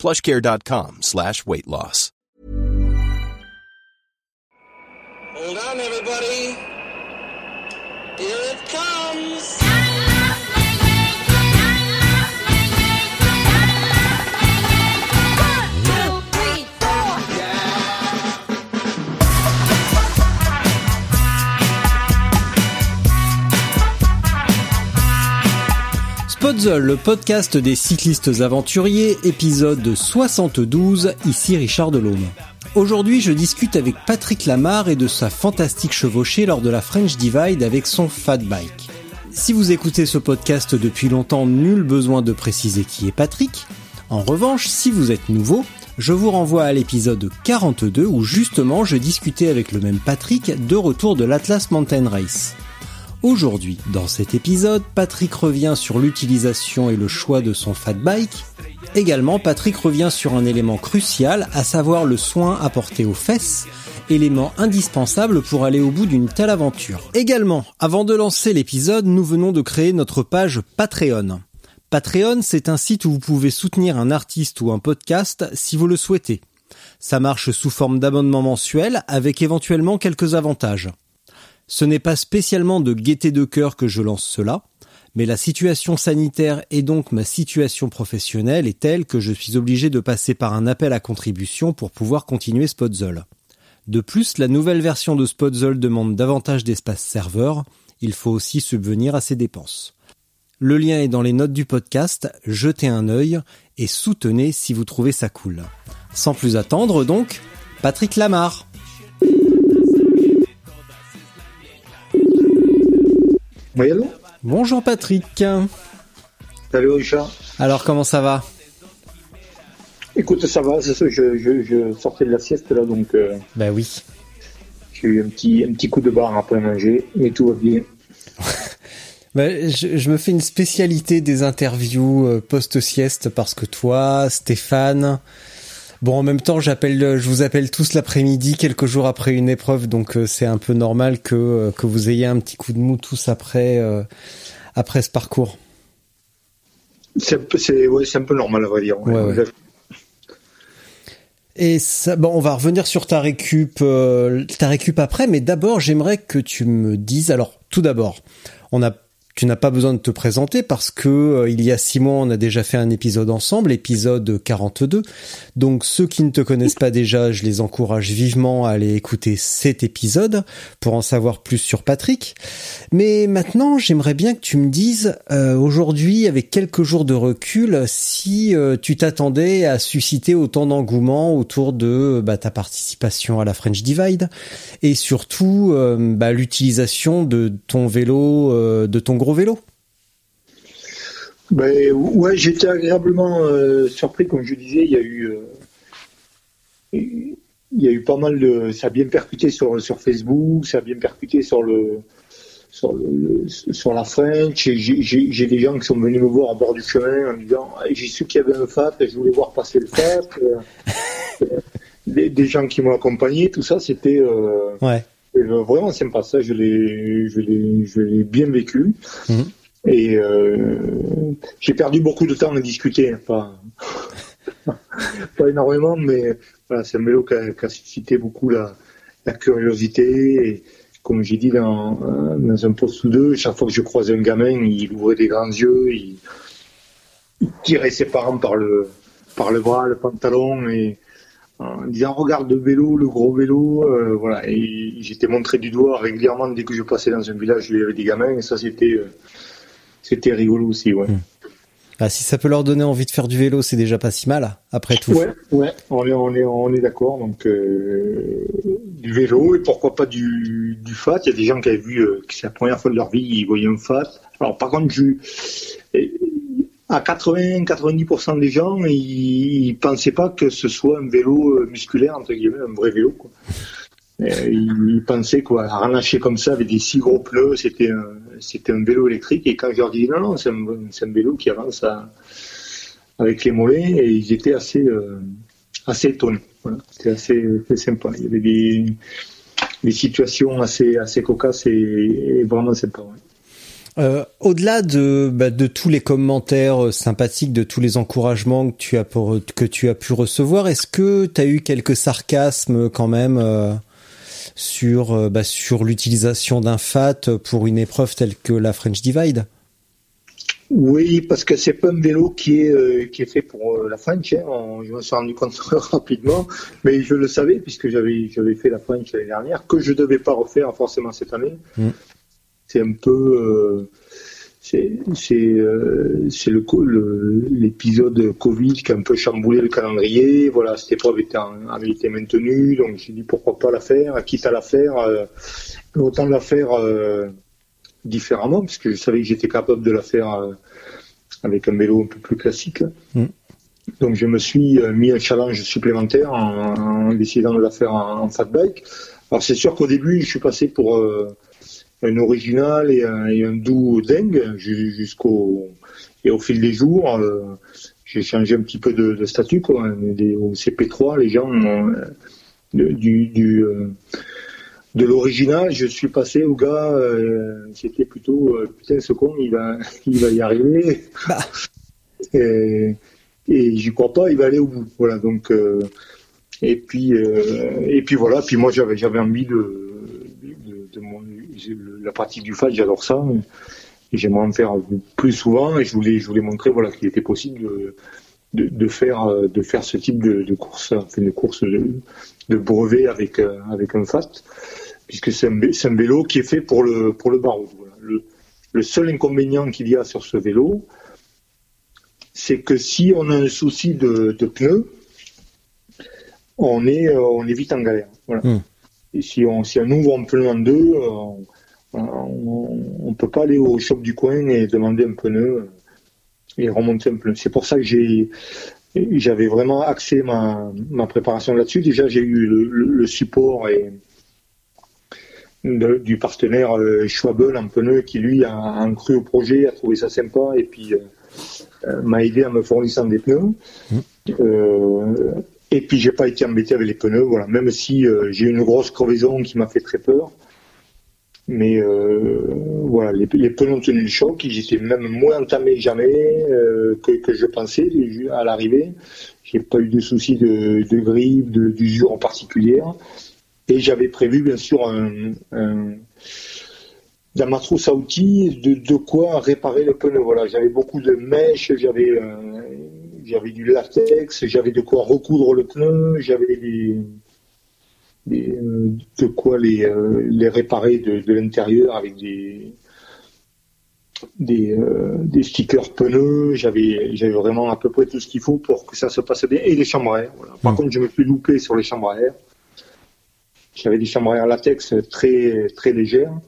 plushcare.com slash weight loss. Hold on, everybody. Here it comes. Podzol, le podcast des cyclistes aventuriers, épisode 72, ici Richard Delhomme. Aujourd'hui, je discute avec Patrick Lamar et de sa fantastique chevauchée lors de la French Divide avec son fat bike. Si vous écoutez ce podcast depuis longtemps, nul besoin de préciser qui est Patrick. En revanche, si vous êtes nouveau, je vous renvoie à l'épisode 42 où justement je discutais avec le même Patrick de retour de l'Atlas Mountain Race. Aujourd'hui, dans cet épisode, Patrick revient sur l'utilisation et le choix de son fat bike. Également, Patrick revient sur un élément crucial, à savoir le soin apporté aux fesses, élément indispensable pour aller au bout d'une telle aventure. Également, avant de lancer l'épisode, nous venons de créer notre page Patreon. Patreon, c'est un site où vous pouvez soutenir un artiste ou un podcast si vous le souhaitez. Ça marche sous forme d'abonnement mensuel avec éventuellement quelques avantages. Ce n'est pas spécialement de gaieté de cœur que je lance cela, mais la situation sanitaire et donc ma situation professionnelle est telle que je suis obligé de passer par un appel à contribution pour pouvoir continuer Spotzol. De plus, la nouvelle version de Spotzol demande davantage d'espace serveur, il faut aussi subvenir à ses dépenses. Le lien est dans les notes du podcast, jetez un œil et soutenez si vous trouvez ça cool. Sans plus attendre donc, Patrick Lamar. Oui, allô Bonjour Patrick. Salut Richard. Alors comment ça va? Écoute, ça va, je, je, je, sortais de la sieste là, donc euh, Ben oui. j'ai eu un petit, un petit coup de barre après manger, mais tout va bien. Je, je me fais une spécialité des interviews euh, post-sieste parce que toi, Stéphane, bon en même temps j'appelle, je vous appelle tous l'après-midi quelques jours après une épreuve, donc euh, c'est un peu normal que euh, que vous ayez un petit coup de mou tous après euh, après ce parcours. C'est ouais, c'est un peu normal à vrai dire. ouais. Et ça, bon, on va revenir sur ta récup, euh, ta récup après, mais d'abord, j'aimerais que tu me dises. Alors, tout d'abord, on a, tu n'as pas besoin de te présenter parce que euh, il y a six mois, on a déjà fait un épisode ensemble, épisode 42. Donc, ceux qui ne te connaissent pas déjà, je les encourage vivement à aller écouter cet épisode pour en savoir plus sur Patrick. Mais maintenant, j'aimerais bien que tu me dises euh, aujourd'hui, avec quelques jours de recul, si euh, tu t'attendais à susciter autant d'engouement autour de bah, ta participation à la French Divide et surtout euh, bah, l'utilisation de ton vélo, euh, de ton gros vélo. Ben, ouais, j'étais agréablement euh, surpris, comme je disais, il y a eu, euh, il y a eu pas mal de, ça a bien percuté sur sur Facebook, ça a bien percuté sur le sur, le, sur la French. J'ai des gens qui sont venus me voir à bord du chemin en me disant, Ah, j'ai su qu'il y avait un FAT, je voulais voir passer le FAT. Euh, des, des gens qui m'ont accompagné, tout ça, c'était euh, Ouais. Euh, vraiment sympa. Ça, je l'ai, je l'ai, je l'ai bien vécu. Mhm. Et euh, j'ai perdu beaucoup de temps à discuter, pas, pas énormément, mais voilà, c'est un vélo qui a, qui a suscité beaucoup la, la curiosité. Et comme j'ai dit dans, euh, dans un post ou deux, chaque fois que je croisais un gamin, il ouvrait des grands yeux, il, il tirait ses parents par le, par le bras, le pantalon, et en disant regarde le vélo, le gros vélo, euh, voilà. Et j'étais montré du doigt régulièrement dès que je passais dans un village où il y avait des gamins, et ça c'était euh, c'était rigolo aussi, ouais. Bah, si ça peut leur donner envie de faire du vélo, c'est déjà pas si mal, après tout. Ouais, ouais, on est, on est, on est d'accord. Donc, euh, du vélo et pourquoi pas du, du fat. Il y a des gens qui avaient vu euh, que c'est la première fois de leur vie, ils voyaient un fat. Alors, par contre, je, à 80-90% des gens, ils, ils pensaient pas que ce soit un vélo musculaire, entre guillemets, un vrai vélo. Quoi. ils pensaient quoi, relâcher comme ça avec des si gros pneus, c'était un, vélo électrique. Et quand je leur dis non, non, c'est un, vélo qui avance avec les mollets, et ils étaient assez, euh, assez étonnés. Voilà. C'était assez, sympa. Il y avait des, situations assez, assez cocasses et, vraiment sympas. Euh, Au-delà de, bah, de tous les commentaires euh, sympathiques, de tous les encouragements que tu as, pour, que tu as pu recevoir, est-ce que tu as eu quelques sarcasmes quand même euh, sur, euh, bah, sur l'utilisation d'un FAT pour une épreuve telle que la French Divide? Oui, parce que c'est pas un vélo qui est euh, qui est fait pour euh, la French. Hein. Je me suis rendu compte rapidement, mais je le savais puisque j'avais j'avais fait la French l'année dernière que je devais pas refaire forcément cette année. Mm. C'est un peu euh, c'est c'est euh, le l'épisode Covid qui a un peu chamboulé le calendrier. Voilà, cette épreuve était avait été maintenue, donc j'ai dit pourquoi pas la faire, quitte à la faire, euh, autant la faire différemment, puisque je savais que j'étais capable de la faire euh, avec un vélo un peu plus classique. Mm. Donc je me suis euh, mis un challenge supplémentaire en, en décidant de la faire en, fat bike. Alors c'est sûr qu'au début, je suis passé pour euh, un original et un, et un doux dingue jusqu'au et au fil des jours, j'ai changé un petit peu de, de statut quoi. Des, au CP3, les gens du, du de l'original, je suis passé au gars, euh, c'était plutôt euh, putain ce con, il va, il va y arriver. Bah. Et, et j'y crois pas, il va aller au bout. Voilà donc euh, et puis euh, et puis voilà, puis moi j'avais j'avais envie de, la pratique du fat, j'adore ça. J'aimerais en faire plus souvent et je voulais je voulais montrer voilà qu'il était possible de, de, de, faire de faire ce type de, de course, enfin de course de, de brevet avec avec un fat puisque c'est un, vélo qui est fait pour le, pour le barreau. Le, seul inconvénient qu'il y a sur ce vélo, c'est que si on a un souci de, pneus, on est, euh, on est vite en galère. Hmm. Et si on, si on ouvre un pneu en deux, euh, on ne peut pas aller au shop du coin et demander un pneu et remonter un pneu. C'est pour ça que j'ai j'avais vraiment axé ma, ma préparation là-dessus. Déjà, j'ai eu le, le, support et, du partenaire euh, Schwabel, un pneu, qui lui a, a, cru au projet, a trouvé ça sympa et puis euh, euh, m'a aidé en me fournissant des pneus. Mmh. Euh, et puis j'ai pas été embêté avec les pneus, voilà. Même si j'ai une grosse crevaison qui m'a fait très peur, mais voilà, les, les, pneus ont tenu le choc. Ils étaient même moins entamés jamais que, que, je pensais à l'arrivée. J'ai pas eu de soucis de, de grippe, d'usure en particulier. Et j'avais prévu, bien sûr, un, dans ma trousse à outils, de, quoi réparer le pneu. Voilà, j'avais beaucoup de mèches, j'avais euh, j'avais du latex, j'avais de quoi recoudre le pneu, j'avais des, euh, de quoi les, euh, les réparer de, l'intérieur avec des des, des stickers pneus, j'avais j'avais vraiment à peu près tout ce qu'il faut pour que ça se passe bien et les chambres à air. Voilà. Par mmh. contre, je me suis loupé sur les chambres à air. J'avais des chambres à air latex très, très légères.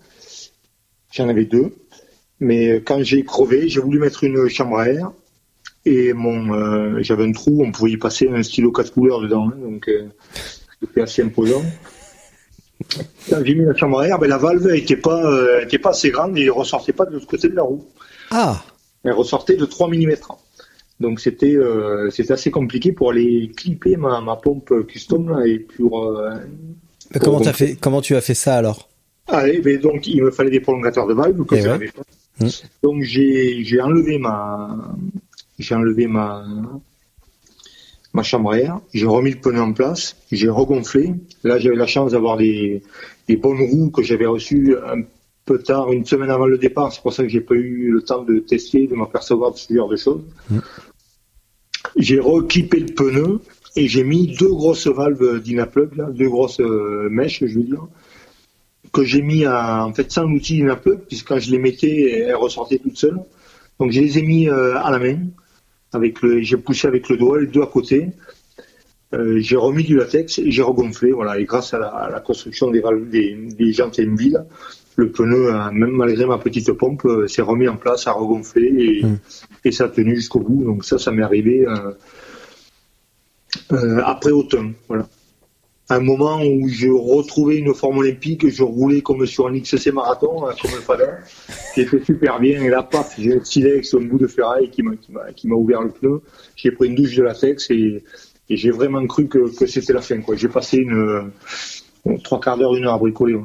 J'en avais deux. Mais quand j'ai crevé, j'ai voulu mettre une chambre à air. Et mon, euh, j'avais un trou, on pouvait y passer un stylo quatre couleurs dedans. Hein, donc, euh, c'était assez imposant. Quand j'ai mis la chambre à air, ben, la valve n'était pas, euh, était pas assez grande et ne ressortait pas de l'autre côté de la roue. Ah Elle ressortait de 3 mm. Donc c'était c'était assez compliqué pour aller clipper ma, ma pompe custom là, et pour comment, as fait, comment tu as fait ça alors? Allez, mais donc il me fallait des prolongateurs de valve que eh mmh. Donc j'ai enlevé ma j'ai enlevé ma ma chambre à air, j'ai remis le pneu en place, j'ai regonflé. Là j'avais la chance d'avoir des, des bonnes roues que j'avais reçues un peu tard, une semaine avant le départ. C'est pour ça que j'ai pas eu le temps de tester, de m'apercevoir de ce genre de choses. Mmh. J'ai requipé le pneu et j'ai mis deux grosses valves d'Inaplug, deux grosses euh, mèches, je veux dire, que j'ai mis à, en fait sans l'outil d'Inaplug, puisque quand je les mettais, elles ressortaient toutes seules. Donc je les ai mis euh, à la main, avec le, j'ai poussé avec le doigt, les deux à côté. Euh, j'ai remis du latex et j'ai regonflé, voilà. Et grâce à la, construction des des, des jantes vide le pneu, euh, même malgré ma petite pompe, euh, s'est remis en place, a regonflé et, Mm. et ça a tenu jusqu'au bout. Donc ça, ça m'est arrivé euh, après automne. Voilà. Un moment où je retrouvais une forme olympique, je roulais comme sur un XC marathon, euh, comme le fada, qui était super bien. Et là, paf, j'ai un silex, un bout de ferraille qui m'a, ouvert le pneu. J'ai pris une douche de latex et, et j'ai vraiment cru que, c'était la fin. J'ai passé une, euh, trois quarts d'heure, une heure à bricoler.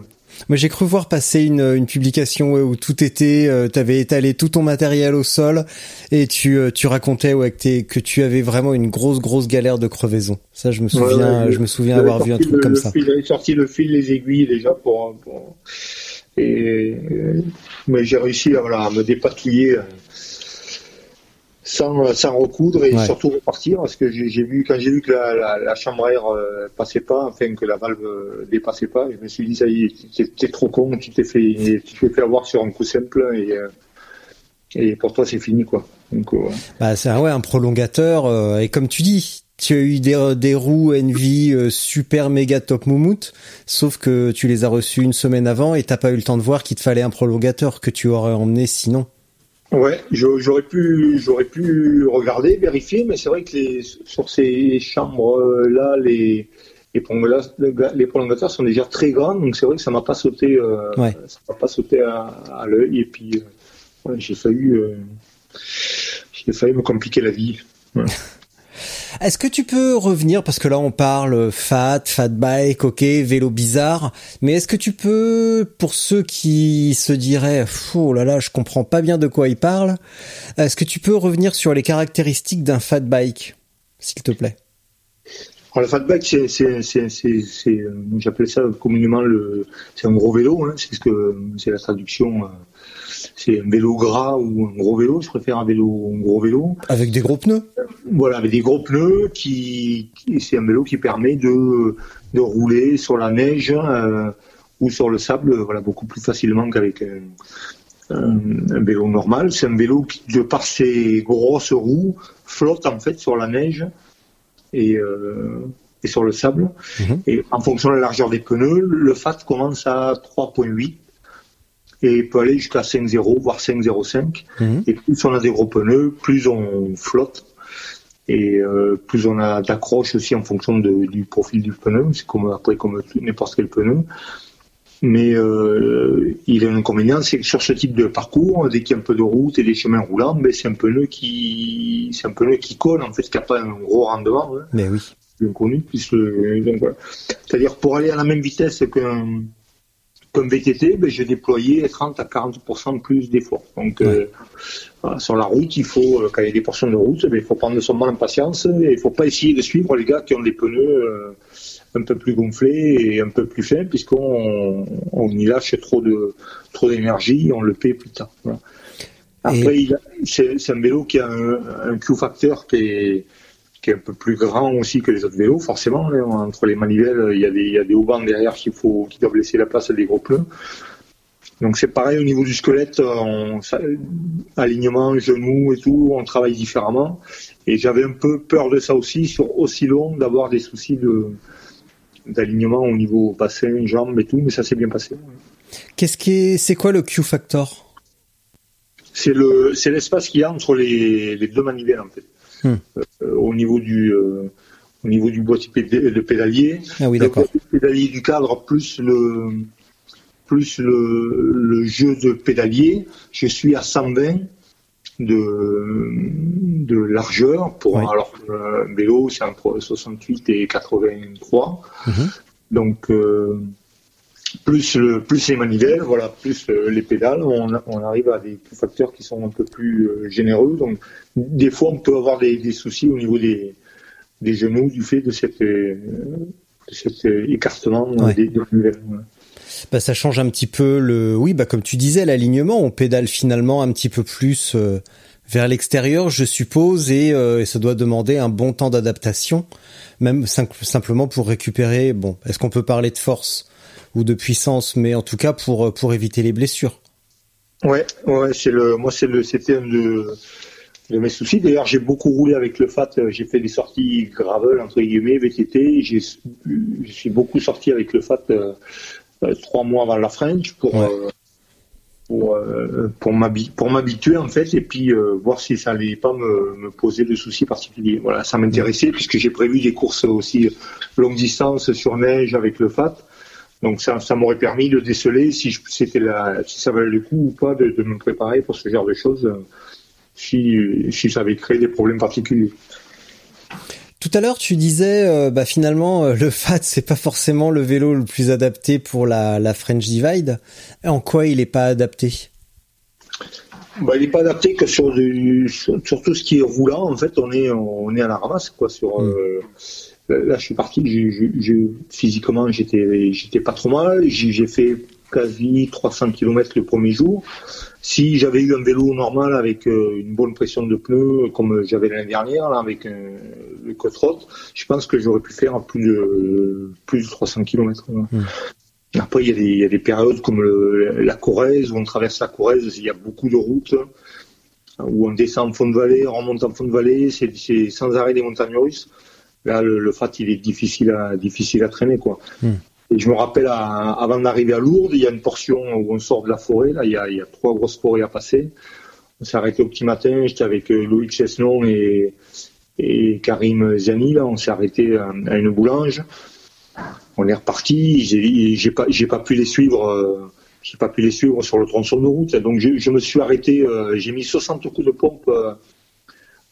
Moi, j'ai cru voir passer une, une publication ouais, où tout était, euh, t'avais étalé tout ton matériel au sol et tu, euh, tu racontais ouais, que, t'es- que tu avais vraiment une grosse, grosse galère de crevaison. Ça, je me souviens, Ouais, je me souviens avoir vu un truc le- comme le ça. J'avais sorti le fil, les aiguilles déjà pour. pour- et, euh, mais j'ai réussi voilà, à me dépatouiller euh, sans, sans recoudre et Ouais. surtout repartir parce que j'ai vu quand j'ai vu que la, la, la chambre à air euh, passait pas, enfin que la valve euh, dépassait pas, je me suis dit ça y est, t'es- trop con, tu t'es fait, tu t'es fait avoir sur un coup simple et euh, et pour toi c'est fini quoi. Donc euh, Bah, c'est un, ouais, un prolongateur. euh, et comme tu dis, tu as eu des, des roues Envy euh, super méga top moumoute, sauf que tu les as reçues une semaine avant et t'as pas eu le temps de voir qu'il te fallait un prolongateur que tu aurais emmené sinon. Ouais, j'aurais pu, j'aurais pu regarder, vérifier, mais c'est vrai que les, sur ces chambres là, les les prolongateurs, les prolongateurs sont déjà très grands, donc c'est vrai que ça m'a pas sauté, euh, Ouais. ça m'a pas sauté à, à l'œil, et puis euh, ouais, j'ai failli, euh, j'ai failli me compliquer la vie. Est-ce que tu peux revenir parce que là on parle fat, fat bike, ok, vélo bizarre, mais est-ce que tu peux, pour ceux qui se diraient, oh là là, je comprends pas bien de quoi ils parlent, est-ce que tu peux revenir sur les caractéristiques d'un fat bike, s'il te plaît? Alors, le fat bike, c'est, c'est, c'est, c'est, c'est, euh, j'appelle ça communément le, c'est un gros vélo, hein, c'est ce que, c'est la traduction, euh, c'est un vélo gras ou un gros vélo, je préfère un vélo, un gros vélo. Avec des gros pneus? Voilà, avec des gros pneus qui, qui- c'est un vélo qui permet de, de rouler sur la neige euh, ou sur le sable, voilà, beaucoup plus facilement qu'avec un, un- un vélo normal. C'est un vélo qui, de par ses grosses roues, flotte en fait sur la neige et, euh, et sur le sable. Mhm. Et en fonction de la largeur des pneus, le FAT commence à 3.8 et peut aller jusqu'à 5.0 voire 5.05. Mhm. Et plus on a des gros pneus, plus on flotte. Et euh, plus on a d'accroche aussi en fonction de- du profil du pneu. C'est comme après comme n'importe quel pneu. Mais euh, il a un inconvénient, c'est que sur ce type de parcours, dès qu'il y a un peu de route et des chemins roulants, ben c'est un pneu qui c'est un pneu qui colle en fait, qui n'a pas un gros rendement, hein, Mais oui. bien connu. Puis le- donc voilà. C'est-à-dire pour aller à la même vitesse qu'un qu'un VTT, ben, j'ai déployé 30 à 40% plus d'efforts. Donc euh, voilà, sur la route, il faut euh, quand il y a des portions de route, ben, il faut prendre son mal en patience et il faut pas essayer de suivre les gars qui ont des pneus euh, un peu plus gonflés et un peu plus fins, puisqu'on on y lâche trop de trop d'énergie, on le paie plus tard. Voilà. Après, c'est un vélo qui a un, un Q-facteur qui est, qui est un peu plus grand aussi que les autres vélos, forcément. hein. Entre les manivelles, il y a des, il y a des haubans derrière qu'il faut, qui doivent laisser la place à des gros pneus. Donc c'est pareil au niveau du squelette, on, ça- alignement, genoux et tout, on travaille différemment. Et j'avais un peu peur de ça aussi, sur aussi long, d'avoir des soucis de d'alignement au niveau bassin, jambes et tout, mais ça s'est bien passé. Qu'est-ce qui est, c'est quoi le Q-factor? C'est le, c'est l'espace qu'il y a entre les, les deux manivelles en fait. Euh, au niveau du, euh, au niveau du boîtier péd- de pédalier. Ah oui, le d'accord. pédalier du cadre plus le, plus le, le jeu de pédalier. Je suis à 120 de, de largeur pour Oui. alors euh, un vélo c'est entre 68 et 83. Mhm. Donc euh, plus le, plus les manivelles, voilà, plus euh, les pédales, on, on arrive à des facteurs qui sont un peu plus euh, généreux. Donc des fois on peut avoir des, des soucis au niveau des, des genoux du fait de cet, euh, de cet écartement Ouais. des, des manivelles. voilà. Bah ça change un petit peu le, oui, bah comme tu disais, l'alignement, on pédale finalement un petit peu plus euh, vers l'extérieur, je suppose, et, euh, et ça doit demander un bon temps d'adaptation, même sim- simplement pour récupérer. Bon, est-ce qu'on peut parler de force? Ou de puissance, mais en tout cas pour euh, pour éviter les blessures. Ouais, ouais, c'est le, moi c'est le, c'était un de, de mes soucis. D'ailleurs, j'ai beaucoup roulé avec le FAT. J'ai fait des sorties gravel entre guillemets, VTT. J'ai, je suis beaucoup sorti avec le FAT euh, euh, trois mois avant la French pour Ouais. euh, pour euh, pour m'habituer en fait et puis euh, voir si ça allait pas me, me poser de soucis particuliers. Voilà, ça m'intéressait puisque j'ai prévu des courses aussi longue distance sur neige avec le FAT. Donc ça, ça m'aurait permis de déceler si c'était la, si ça valait le coup ou pas de, de, me préparer pour ce genre de choses si, si ça avait créé des problèmes particuliers. Tout à l'heure, tu disais, euh, bah, finalement, euh, le FAT, c'est pas forcément le vélo le plus adapté pour la, la French Divide. En quoi il est pas adapté? Bah, Il n'est pas adapté que sur, du, sur, tout ce qui est roulant. En fait, on est, on est à la ramasse, quoi. Sur, mm. euh, là, je suis parti. Physiquement, j'étais, j'étais pas trop mal. J'ai fait quasi 300 km le premier jour. Si j'avais eu un vélo normal avec euh, une bonne pression de pneus, comme j'avais l'année dernière, là, avec euh, le Cotrot, je pense que j'aurais pu faire plus de, plus de 300 km. Mmh. Après, il y, a des, il y, a des, périodes comme le, la Corrèze, où on traverse la Corrèze, il y a beaucoup de routes, où on descend en fond de vallée, on remonte en fond de vallée, c'est sans arrêt des montagnes russes. Là, le, le, fat, il est difficile à, difficile à traîner, quoi. Mmh. Et je me rappelle, avant d'arriver à Lourdes, il y a une portion où on sort de la forêt. Là, il y a, il y a trois grosses forêts à passer. On s'est arrêté au petit matin. J'étais avec euh, Loïc Chesnon et, et Karim Ziani. Là, on s'est arrêté à, une boulange. On est reparti. J'ai, j'ai pas, j'ai pas pu les suivre. Euh, j'ai pas pu les suivre sur le tronçon de route. Donc, je, je me suis arrêté. Euh, j'ai mis 60 coups de pompe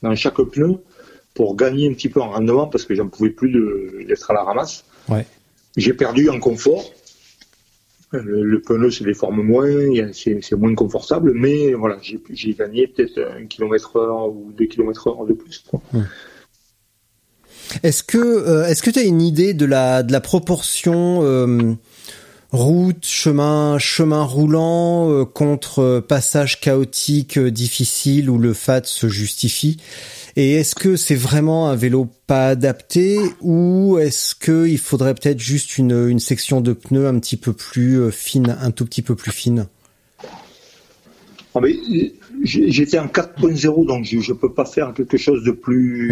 dans chaque pneu pour gagner un petit peu en rendement parce que j'en pouvais plus d'être à la ramasse. Ouais. J'ai perdu en confort. Le, pneu se déforme moins, c'est moins confortable, mais voilà, j'ai gagné peut-être un kilomètre heure ou deux kilomètres heure de plus. Est-ce que euh, est-ce que tu as une idée de la de la proportion euh, route, chemin, chemin roulant euh, contre passage chaotique difficile où le fat se justifie? Et est-ce que c'est vraiment un vélo pas adapté ou est-ce que il faudrait peut-être juste une, une section de pneus un petit peu plus euh, fine, un tout petit peu plus fine? Ah, J'étais en 4.0 donc je ne peux pas faire quelque chose de plus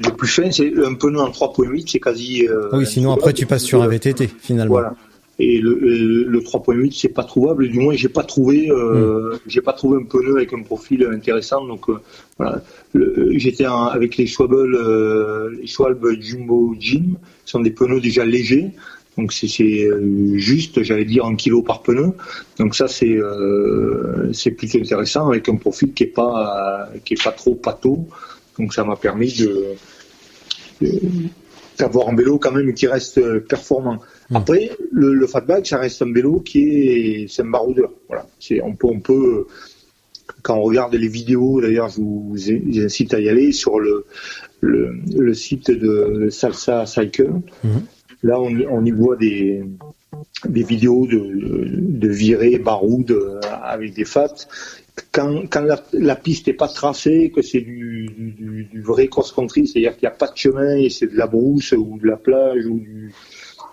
de plus fin. C'est un pneu en 3.8, c'est quasi. Euh, oui, sinon après tu passes sur un VTT finalement. Voilà et le, le 3.8 c'est pas trouvable. Du moins j'ai pas trouvé euh, mm. j'ai pas trouvé un pneu avec un profil intéressant. Donc euh, voilà. J'étais avec les Schwab euh, les Schwalbe Jumbo Jim sont des pneus déjà légers. Donc c'est euh, juste j'allais dire un kilo par pneu. Donc ça c'est euh, c'est plutôt intéressant avec un profil qui est pas qui est pas trop pâteau. Donc ça m'a permis de, de d'avoir un vélo quand même qui reste performant. Hmm. Après, le, le, fatback, ça reste un vélo qui est, c'est un baroudeur. Voilà. C'est, on peut, on peut, quand on regarde les vidéos, d'ailleurs, je vous incite à y aller sur le, le, le site de Salsa Cycle. Hmm. Là, on, on, y voit des, des vidéos de, de virées baroudes avec des fats. Quand, quand la, la, piste n'est pas tracée, que c'est du, du, du vrai cross-country, c'est-à-dire qu'il n'y a pas de chemin et c'est de la brousse ou de la plage ou du,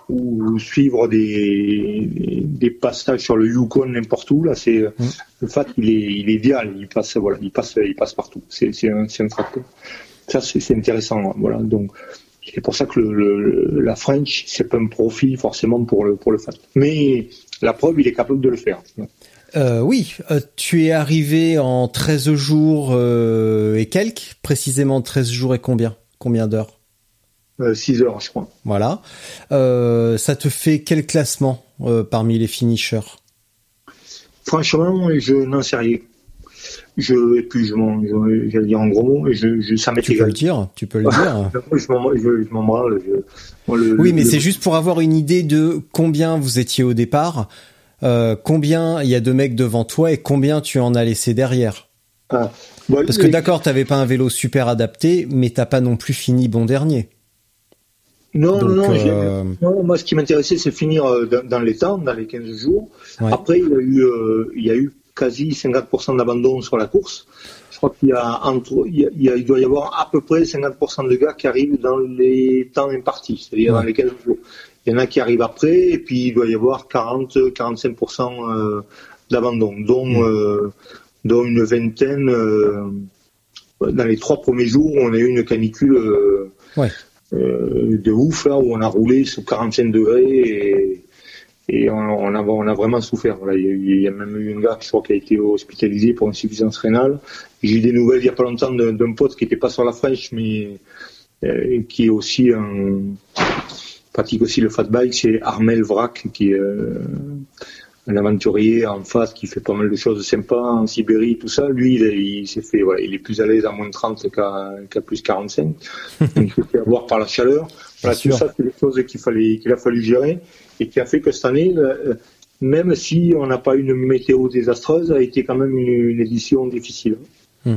ou suivre des, des passages sur le Yukon n'importe où là c'est mm. le fait qu'il est il est idéal il passe voilà il passe il passe partout. C'est c'est un c'est un tracteur ça c'est intéressant voilà. Donc c'est pour ça que le, la French c'est pas un profil forcément pour le pour le FAT mais la preuve il est capable de le faire. Euh, oui, euh, tu es arrivé en 13 jours euh, et quelques, précisément 13 jours et combien Combien d'heures? 6 euh, heures, je crois. Voilà. Euh, ça te fait quel classement euh, parmi les finishers? Franchement, je n'en sais rien. Je, et puis je m'en, j'allais dire en gros mots, je, je, ça m'est Tu peux le dire, tu peux le dire. je m'en, branle. oui, mais c'est juste pour avoir une idée de combien vous étiez au départ, euh, combien il y a de mecs devant toi et combien tu en as laissé derrière. Ah. Parce que d'accord, t'avais pas un vélo super adapté, mais t'as pas non plus fini bon dernier. Non, non, euh, non, moi ce qui m'intéressait c'est finir euh, dans, les temps, dans les 15 jours. Après, il y, a eu, euh, il y a eu quasi 50% d'abandon sur la course. Je crois qu'il y a entre, il, y a, il, doit y avoir à peu près 50% de gars qui arrivent dans les temps impartis, c'est-à-dire dans les 15 jours. Il y en a qui arrivent après, et puis il doit y avoir 40-45% d'abandon, dont, dont une vingtaine dans les trois premiers jours, on a eu une canicule. Ouais. Euh, de ouf là où on a roulé sous 45 degrés et, et on, a, on a vraiment souffert. Il, y a, même eu un gars, je crois, qui a été hospitalisé pour insuffisance rénale. J'ai eu des nouvelles il n'y a pas longtemps d'un pote qui n'était pas sur la fraîche, mais euh, qui est aussi un pratique aussi le fat bike, c'est Armel Vrak, qui euh, un aventurier en face qui fait pas mal de choses sympas en Sibérie, tout ça. Lui, il, s'est fait, voilà, il est plus à l'aise à moins de 30 qu'à plus 45. il s'est fait avoir par la chaleur. Voilà, tout ça, c'est des choses qu'il fallait, qu'il a fallu gérer et qui a fait que cette année, euh, même si on n'a pas eu une météo désastreuse, a été quand même une, édition difficile. Hmm.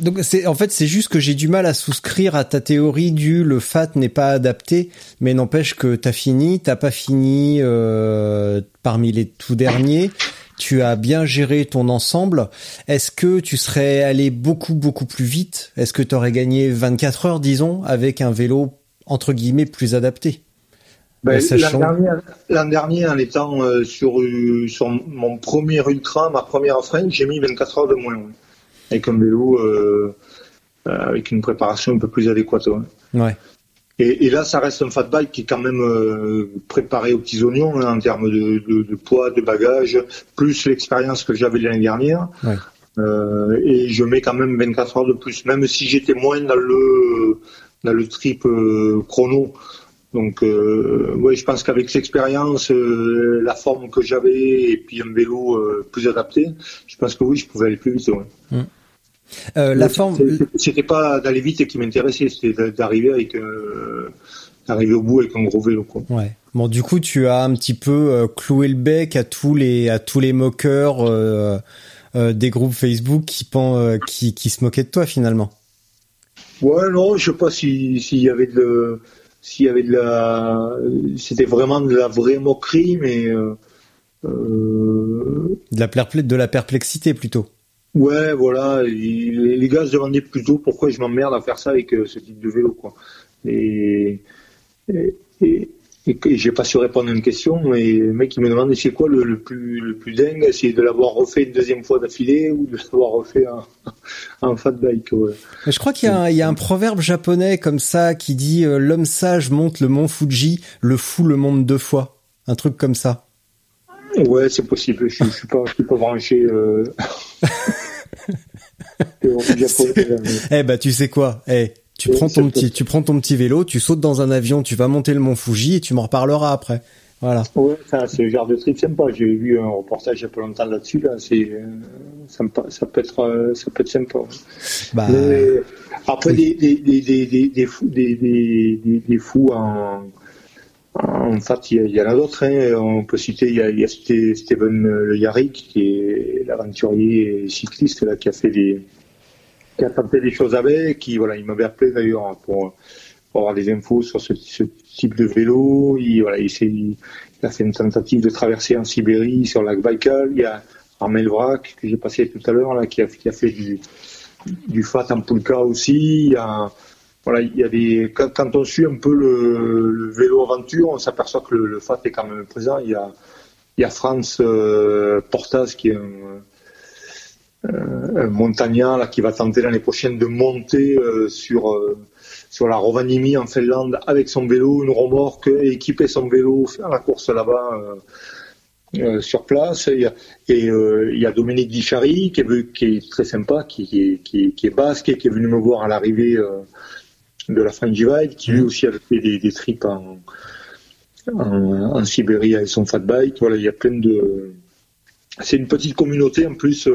Donc c'est en fait c'est juste que j'ai du mal à souscrire à ta théorie du le fat n'est pas adapté, mais n'empêche que t'as fini, t'as pas fini euh, parmi les tout derniers. Tu as bien géré ton ensemble. Est-ce que tu serais allé beaucoup beaucoup plus vite? Est-ce que tu aurais gagné 24 heures, disons, avec un vélo entre guillemets plus adapté? Ben, L'an dernier, en étant euh, sur, euh, sur mon premier ultra, ma première freine, j'ai mis 24 heures de moins avec un vélo euh, avec une préparation un peu plus adéquate. Ouais. Et, là, ça reste un fat bike qui est quand même préparé aux petits oignons hein, en termes de, poids, de bagages, plus l'expérience que j'avais l'année dernière. Ouais. et je mets quand même 24 heures de plus, même si j'étais moins dans le dans le trip euh, chrono. Donc, euh, ouais, je pense qu'avec l'expérience, euh, la forme que j'avais et puis un vélo plus adapté, je pense que oui, je pouvais aller plus vite. Mm. la forme. C'était pas d'aller vite qui m'intéressait, c'était d'arriver avec d'arriver au bout avec un gros vélo. Quoi. Ouais. Bon, du coup, tu as un petit peu cloué le bec à tous les à tous les moqueurs des groupes Facebook qui, qui qui se moquaient de toi finalement. Ouais, non, je sais pas s'il y avait de, s'il y avait de la, c'était vraiment de la vraie moquerie, mais euh, euh de la de la perplexité plutôt. Ouais, voilà. les gars se demandaient plutôt pourquoi je m'emmerde à faire ça avec euh, ce type de vélo, quoi. et, et, et j'ai pas su répondre à une question, et le mec il me demande c'est quoi le, plus le plus dingue, c'est de l'avoir refait une deuxième fois d'affilée ou de l'avoir refait en, fat bike. Je crois qu'il y, a un proverbe japonais comme ça qui dit euh, l'homme sage monte le mont Fuji, le fou le monte deux fois, un truc comme ça. Ouais, c'est possible. Je, je suis pas, je suis pas branché. Euh... eh ben, tu sais quoi Eh, tu prends ton petit, tu prends ton petit vélo, tu sautes dans un avion, tu vas monter le mont Fuji et tu m'en reparleras après. Voilà. Ouais, c'est le genre de trip sympa. J'ai vu un reportage il y a pas longtemps là-dessus. Là, c'est euh, sympa. Ça peut être, euh, ça peut être sympa. Bah, après des, des, des, des, des, fous, des, des, des fous en, en fait, il y, en a d'autres. Hein. On peut citer, il y a, il y a Steven Le Yarrick, qui est l'aventurier cycliste là, qui a fait des, qui a tenté des choses avec, qui voilà, il m'avait appelé d'ailleurs pour, avoir des infos sur ce, type de vélo. Il, voilà, il, a fait une tentative de traverser en Sibérie sur le lac Baïkal. Il y a Armel Vrak que j'ai passé tout à l'heure là, qui a, fait du, fat en Pulka aussi. Voilà, il y a des quand, on suit un peu le, vélo aventure, on s'aperçoit que le, fat est quand même présent. Il y a il y a France euh, Portas qui est un, euh, un montagnard là, qui va tenter l'année prochaine de monter euh, sur euh, sur la Rovaniemi en Finlande avec son vélo, une remorque, équiper son vélo, faire la course là-bas sur place. Et il y a Dominique Dichari qui est, qui est très sympa, qui, qui, qui, qui, est basque et qui est venu me voir à l'arrivée de la Frangivide, qui lui mmh. aussi a fait des, des trips en, en, en, Sibérie avec son fat bike. Voilà, il y a plein de. C'est une petite communauté en plus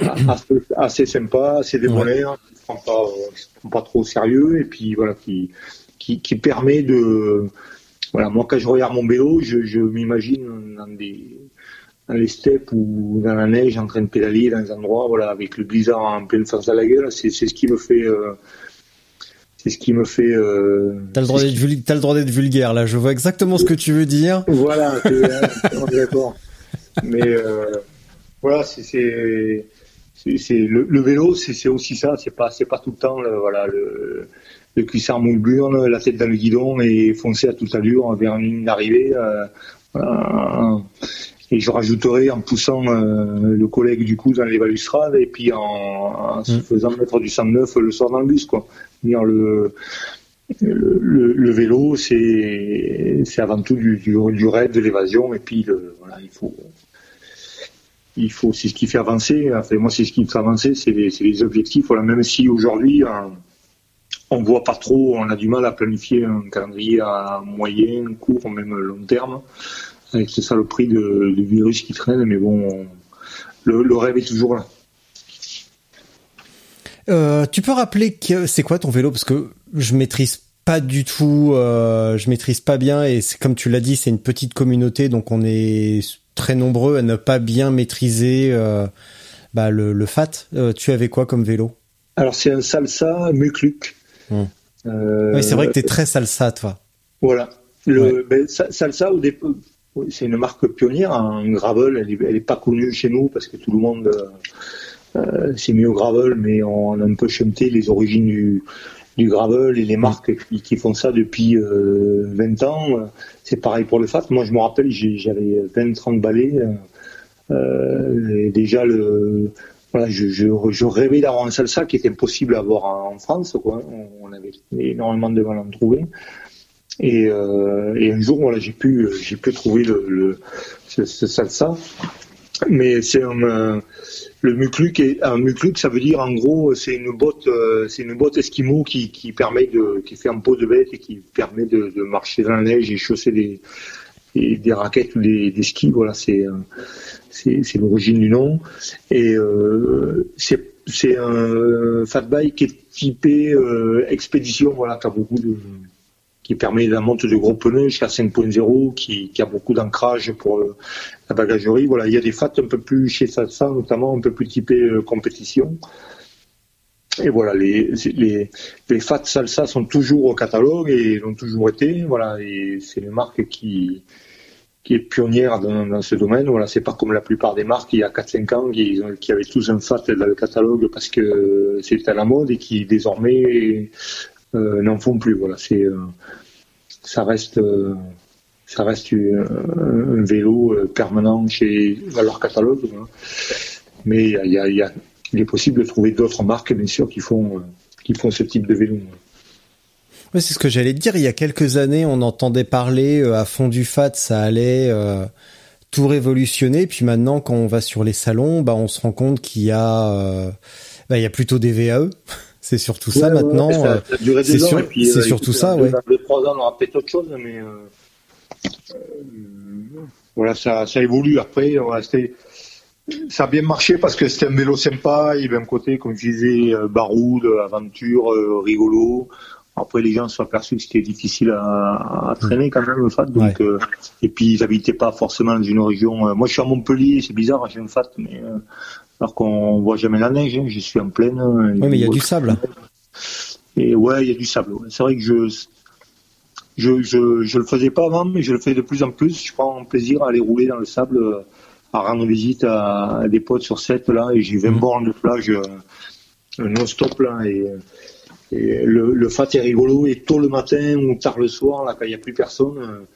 assez, assez sympa, assez débonnaire, ouais. qui ne prend, pas trop au sérieux et puis voilà, qui, qui, qui, permet de. Voilà, moi quand je regarde mon vélo, je, je m'imagine dans des dans les steppes ou dans la neige en train de pédaler dans des endroits, voilà, avec le blizzard en pleine face à la gueule, c'est ce qui me fait. Euh, c'est ce qui me fait. Euh, T'as le droit d'être qui... vulgaire là. Je vois exactement ce que tu veux dire. Voilà, d'accord. Mais euh, voilà, c'est c'est le, le, vélo, c'est aussi ça. C'est pas c'est pas tout le temps le, voilà le, le cuissard moule burne, la tête dans le guidon et foncer à toute allure vers une ligne d'arrivée. Euh, voilà. Et je rajouterai en poussant euh, le collègue du coup dans les balustrades et puis en, en se mm. faisant mettre du 109 le soir dans le bus quoi. Dire le le, vélo, c'est c'est avant tout du, du, du rêve, de l'évasion, et puis voilà, il faut il faut c'est ce qui fait avancer. Moi, c'est ce qui me fait avancer, c'est les, objectifs. Même si aujourd'hui on, voit pas trop, on a du mal à planifier un calendrier à moyen, court, même long terme. C'est ça le prix du virus qui traîne, mais bon, le, rêve est toujours là. Euh, tu peux rappeler que c'est quoi ton vélo? Parce que je maîtrise pas du tout, euh, je maîtrise pas bien et comme tu l'as dit, c'est une petite communauté donc on est très nombreux à ne pas bien maîtriser euh, bah, le, le, fat. Euh, tu avais quoi comme vélo? Alors c'est un salsa Mukluk. Hum. oui, c'est vrai que tu es très salsa toi. Voilà. Le ben, salsa au c'est une marque pionnière, un gravel. Elle est, elle est, pas connue chez nous parce que tout le monde euh, c'est mieux au gravel, mais on a un peu chanté les origines du, du gravel et les marques qui, font ça depuis 20 euh, ans. C'est pareil pour le fat. Moi, je me rappelle, j'avais 20-30 balais. Euh, et déjà, le, voilà, je, rêvais d'avoir un salsa qui était impossible à avoir en France. Quoi. On avait énormément de mal à en trouver. Et, et un jour, voilà, j'ai pu, j'ai pu trouver le, le ce salsa. Mais c'est un, le mukluk est un mukluk, ça veut dire en gros c'est une botte, euh, c'est une botte esquimau qui, qui permet de, qui fait un pot de bête et qui permet de, de marcher dans la neige et chausser des, des, raquettes ou des, des skis. Voilà, c'est euh, c'est l'origine du nom. Et euh, c'est c'est un fat bike qui est typé euh, expédition, voilà, qui a beaucoup de qui permet la monte de gros pneus jusqu'à 5.0, qui, a beaucoup d'ancrage pour la bagagerie. Voilà, il y a des fats un peu plus chez Salsa, notamment un peu plus typés euh, compétition. Et voilà, les, les, les fats Salsa sont toujours au catalogue et ont toujours été. Voilà, et c'est une marque qui, qui est pionnière dans, ce domaine. Voilà, c'est pas comme la plupart des marques il y a 4-5 ans qui, avaient tous un fat dans le catalogue parce que c'était à la mode et qui désormais euh, n'en font plus. Voilà, c'est euh, ça reste ça reste un, vélo euh, permanent chez leur catalogue. Mais il y a, est possible de trouver d'autres marques, bien sûr, qui font, euh, qui font ce type de vélo. C'est ce que j'allais te dire. Il y a quelques années, on entendait parler euh, à fond du fat, ça allait tout révolutionner. Puis maintenant, quand on va sur les salons, bah, on se rend compte qu'il y a, bah, il y a plutôt des VAE. C'est surtout ça maintenant. c'est surtout ça, ouais. Dans trois ans, on aura peut-être autre chose, mais voilà, ça, ça évolue après. ça a bien marché parce que c'était un vélo sympa. Il y avait un côté, comme je disais, euh, baroud, aventure, euh, rigolo. Après, les gens se sont aperçus que c'était difficile à, traîner quand même le FAT. Donc, euh, et puis, ils n'habitaient pas forcément dans une région. moi, je suis à Montpellier, c'est bizarre, j'ai un FAT, mais alors qu'on voit jamais la neige. Hein, je suis en pleine. Oui, mais il y a du sable. Et ouais, il y a du sable. C'est vrai que je je, je, je le faisais pas avant, mais je le fais de plus en plus. Je prends plaisir à aller rouler dans le sable, à rendre visite à, des potes sur cette là, et j'ai 20 mmh. bornes de plage euh, non-stop là, et, et le, le, fat est rigolo. Et tôt le matin ou tard le soir, là, quand il n'y a plus personne,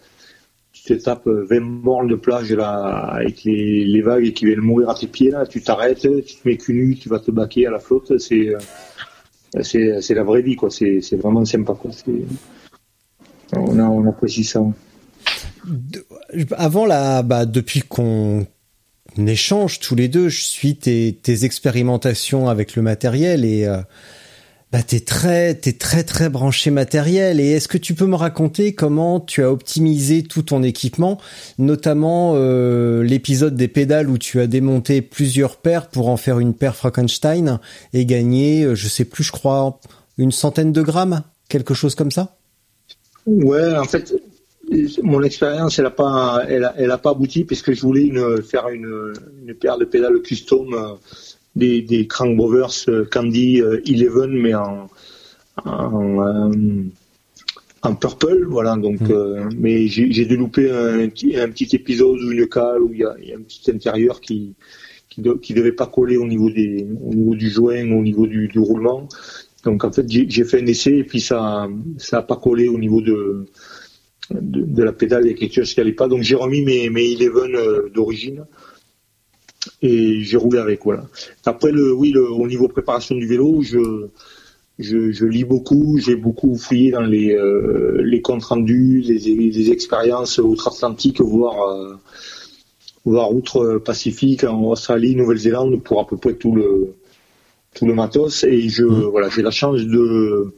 euh, tu te tapes 20 bornes de plage là, avec les, les vagues qui viennent mourir à tes pieds là. Tu t'arrêtes, tu te mets cul nu, tu vas te baquer à la flotte. C'est euh, c'est la vraie vie quoi. C'est vraiment sympa quoi on, a, on apprécie ça. Avant la, bah, depuis qu'on échange tous les deux, je suis tes, tes expérimentations avec le matériel et euh, bah t'es très t'es très très branché matériel. Et est-ce que tu peux me raconter comment tu as optimisé tout ton équipement notamment euh, l'épisode des pédales où tu as démonté plusieurs paires pour en faire une paire Frankenstein et gagner euh, je sais plus je crois une centaine de grammes quelque chose comme ça? Ouais, en fait, mon expérience, elle a pas, elle a, elle a pas abouti parce que je voulais faire une, une paire de pédales custom euh, des, des Crank Brothers euh, Candy 11, euh, mais en, en, en purple, voilà. Donc, mmh. mais j'ai dû louper un, un, petit épisode ou une cale où il y a, y a, un petit intérieur qui qui, qui devait pas coller au niveau des, au niveau du joint, au niveau du, du roulement. Donc en fait, j'ai fait un essai et puis ça ça a pas collé au niveau de de, la pédale, il y a quelque chose qui n'allait pas. Donc j'ai remis mes, mes 11 euh, d'origine et j'ai roulé avec. Voilà. Après le oui, le, au niveau préparation du vélo, je je, je lis beaucoup, j'ai beaucoup fouillé dans les, euh, les comptes rendus, les, les expériences outre-Atlantique, voire, euh, voire outre-Pacifique, en Australie, Nouvelle-Zélande, pour à peu près tout le, tout le matos. Et je, Mmh. voilà, j'ai la chance de,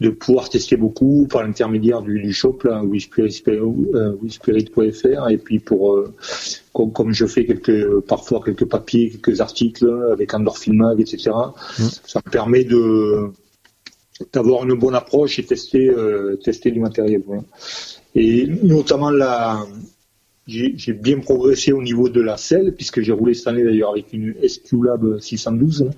de pouvoir tester beaucoup par l'intermédiaire du, du shop, là, WeSpirit.fr, euh, et puis pour, euh, comme, comme je fais quelques, parfois quelques papiers, quelques articles avec Endorphin Mag, etc. Mm. Ça me permet de, d'avoir une bonne approche et tester, euh, tester du matériel. voilà. Et notamment la, j'ai j'ai bien progressé au niveau de la selle, puisque j'ai roulé cette année d'ailleurs avec une SQ Lab 612, hein,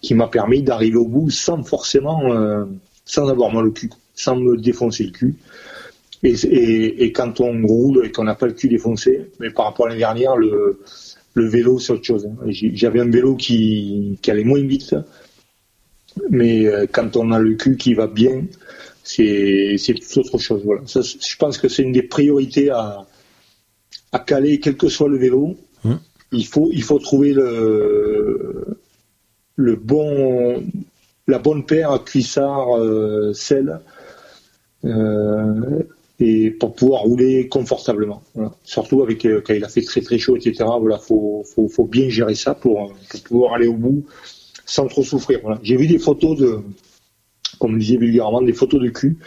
qui m'a permis d'arriver au bout sans forcément, euh, sans avoir mal au cul, sans me défoncer le cul. Et, et, et quand on roule et qu'on n'a pas le cul défoncé, mais par rapport à l'année dernière, le, le vélo c'est autre chose. hein. J'avais un vélo qui, qui allait moins vite, mais euh, quand on a le cul qui va bien, c'est tout autre chose. Voilà. Ça, je pense que c'est une des priorités à, à caler, quel que soit le vélo. Mmh. Il faut il faut trouver le le bon la bonne paire cuissard euh, euh, et pour pouvoir rouler confortablement. Voilà. Surtout avec euh, quand il a fait très très chaud, etc. Voilà, faut faut, faut bien gérer ça pour, pour pouvoir aller au bout sans trop souffrir. Voilà. J'ai vu des photos de, comme disait vulgairement, des photos de cul,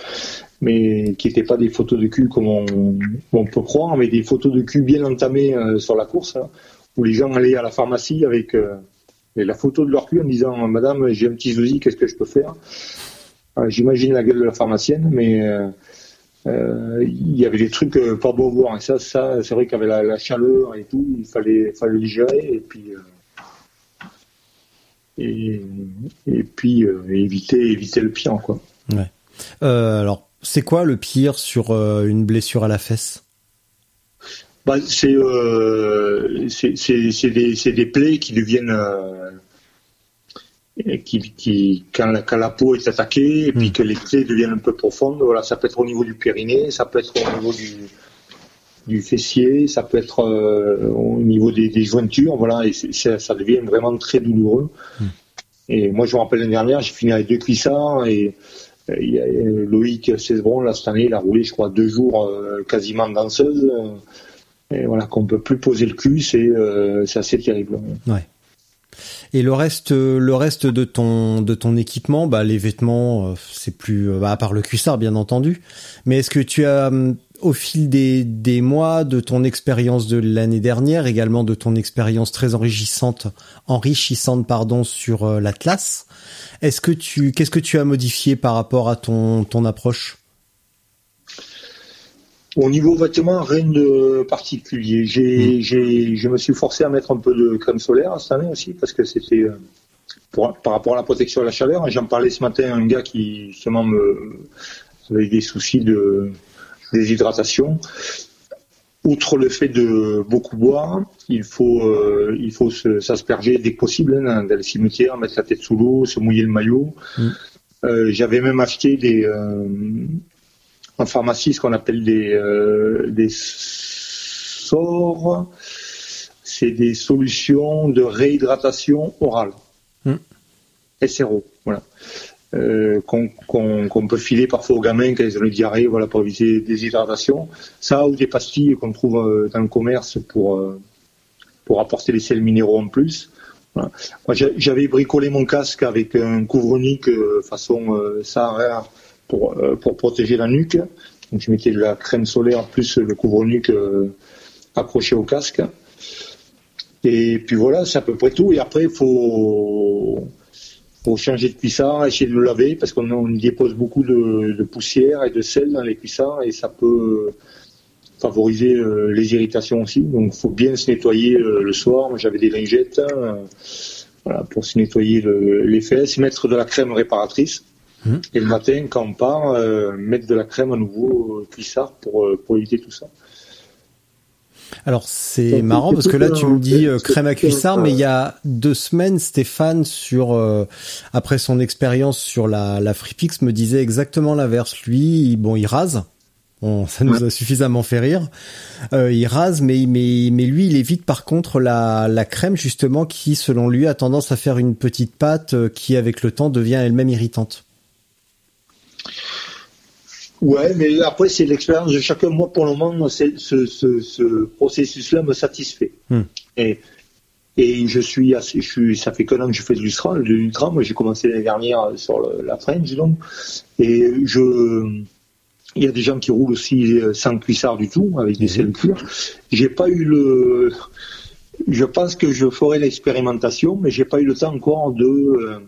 mais qui n'étaient pas des photos de cul comme on, on peut croire, mais des photos de cul bien entamées sur la course, hein, où les gens allaient à la pharmacie avec euh, et la photo de leur cul en disant Madame, j'ai un petit souci, qu'est-ce que je peux faire? Euh, J'imagine la gueule de la pharmacienne, mais euh, euh, il y avait des trucs euh, pas beaux à voir. Et ça, ça c'est vrai qu'avec la, la chaleur et tout, il fallait, fallait le gérer et puis et, puis éviter, éviter le pire, quoi. Alors, c'est quoi le pire sur une blessure à la fesse? Bah, c'est euh, c'est c'est- c'est des, c'est des plaies qui deviennent euh, qui, qui quand, la, quand la peau est attaquée et puis Mm. que les plaies deviennent un peu profondes. Voilà, ça peut être au niveau du périnée, ça peut être au niveau du du fessier, ça peut être euh, au niveau des, des jointures, voilà, et ça, ça devient vraiment très douloureux. Mm. Et moi, je me rappelle l'année dernière, j'ai fini avec deux cuissards et euh, il y a euh, Loïc Cesbron, là, cette année, il a roulé, je crois, deux jours euh, quasiment danseuse. Et voilà, qu'on peut plus poser le cul, c'est euh, assez terrible. Et le reste, euh, le reste de ton de ton équipement, bah les vêtements, euh, c'est plus euh, bah, à part le cuissard bien entendu. Mais est-ce que tu as au fil des des mois de ton expérience de l'année dernière, également de ton expérience très enrichissante, enrichissante pardon sur l'Atlas, est-ce que tu qu'est-ce que tu as modifié par rapport à ton ton approche? Au niveau vêtements, rien de particulier. J'ai, j'ai, je me suis forcé à mettre un peu de crème solaire cette année aussi parce que c'était euh, pour- par rapport à la protection à la chaleur. J'en parlais ce matin à un gars qui justement me avait des soucis de déshydratation. Outre le fait de beaucoup boire, il faut euh, il faut se- s'asperger dès que possible hein, dans les cimetières, mettre la tête sous l'eau, se mouiller le maillot. Mm. Euh, J'avais même acheté des euh, en pharmacie ce qu'on appelle des euh, des sorts. C'est des solutions de réhydratation orale. Mm. SRO, voilà. Euh, qu'on peut filer parfois aux gamins quand ils ont une diarrhée, voilà, pour éviter des déshydratation. Ça ou des pastilles qu'on trouve euh, dans le commerce pour euh, pour apporter les sels minéraux en plus. Voilà. J'avais bricolé mon casque avec un couvre-nuque euh, façon euh, Sahara pour euh, pour protéger la nuque. Donc je mettais de la crème solaire plus le couvre-nuque euh, accroché au casque. Et puis voilà, c'est à peu près tout. Et après, il faut faut changer de cuissard, essayer de le laver parce qu'on dépose beaucoup de, poussière et de sel dans les cuissards et ça peut favoriser euh, les irritations aussi. Donc, il faut bien se nettoyer le soir. J'avais des lingettes hein, voilà, pour se nettoyer le- les fesses, mettre de la crème réparatrice. Et le matin, quand on part, euh, mettre de la crème à nouveau euh, cuissard pour, euh, pour éviter tout ça. Alors c'est marrant parce que là tu me dis euh, crème à cuissard, mais il y a deux semaines Stéphane sur euh, après son expérience sur la la FreePix me disait exactement l'inverse. Lui, il- bon, il rase ça nous a suffisamment fait rire. Euh, il rase, mais, mais, mais lui, il évite par contre la, la crème justement qui, selon lui, a tendance à faire une petite pâte qui, avec le temps, devient elle-même irritante. Ouais, mais après, c'est l'expérience de chacun. Moi, pour le moment, ce, ce, ce processus-là me satisfait. Hmm. Et, et je suis assez, je suis, ça fait qu'un an que je fais de l'ultra. De l'ultra, moi, j'ai commencé l'année dernière sur la French, donc. Et je, il y a des gens qui roulent aussi euh, sans cuissard du tout, avec des selles cuir. J'ai pas eu le, je pense que je ferai l'expérimentation, mais j'ai pas eu le temps encore de, euh,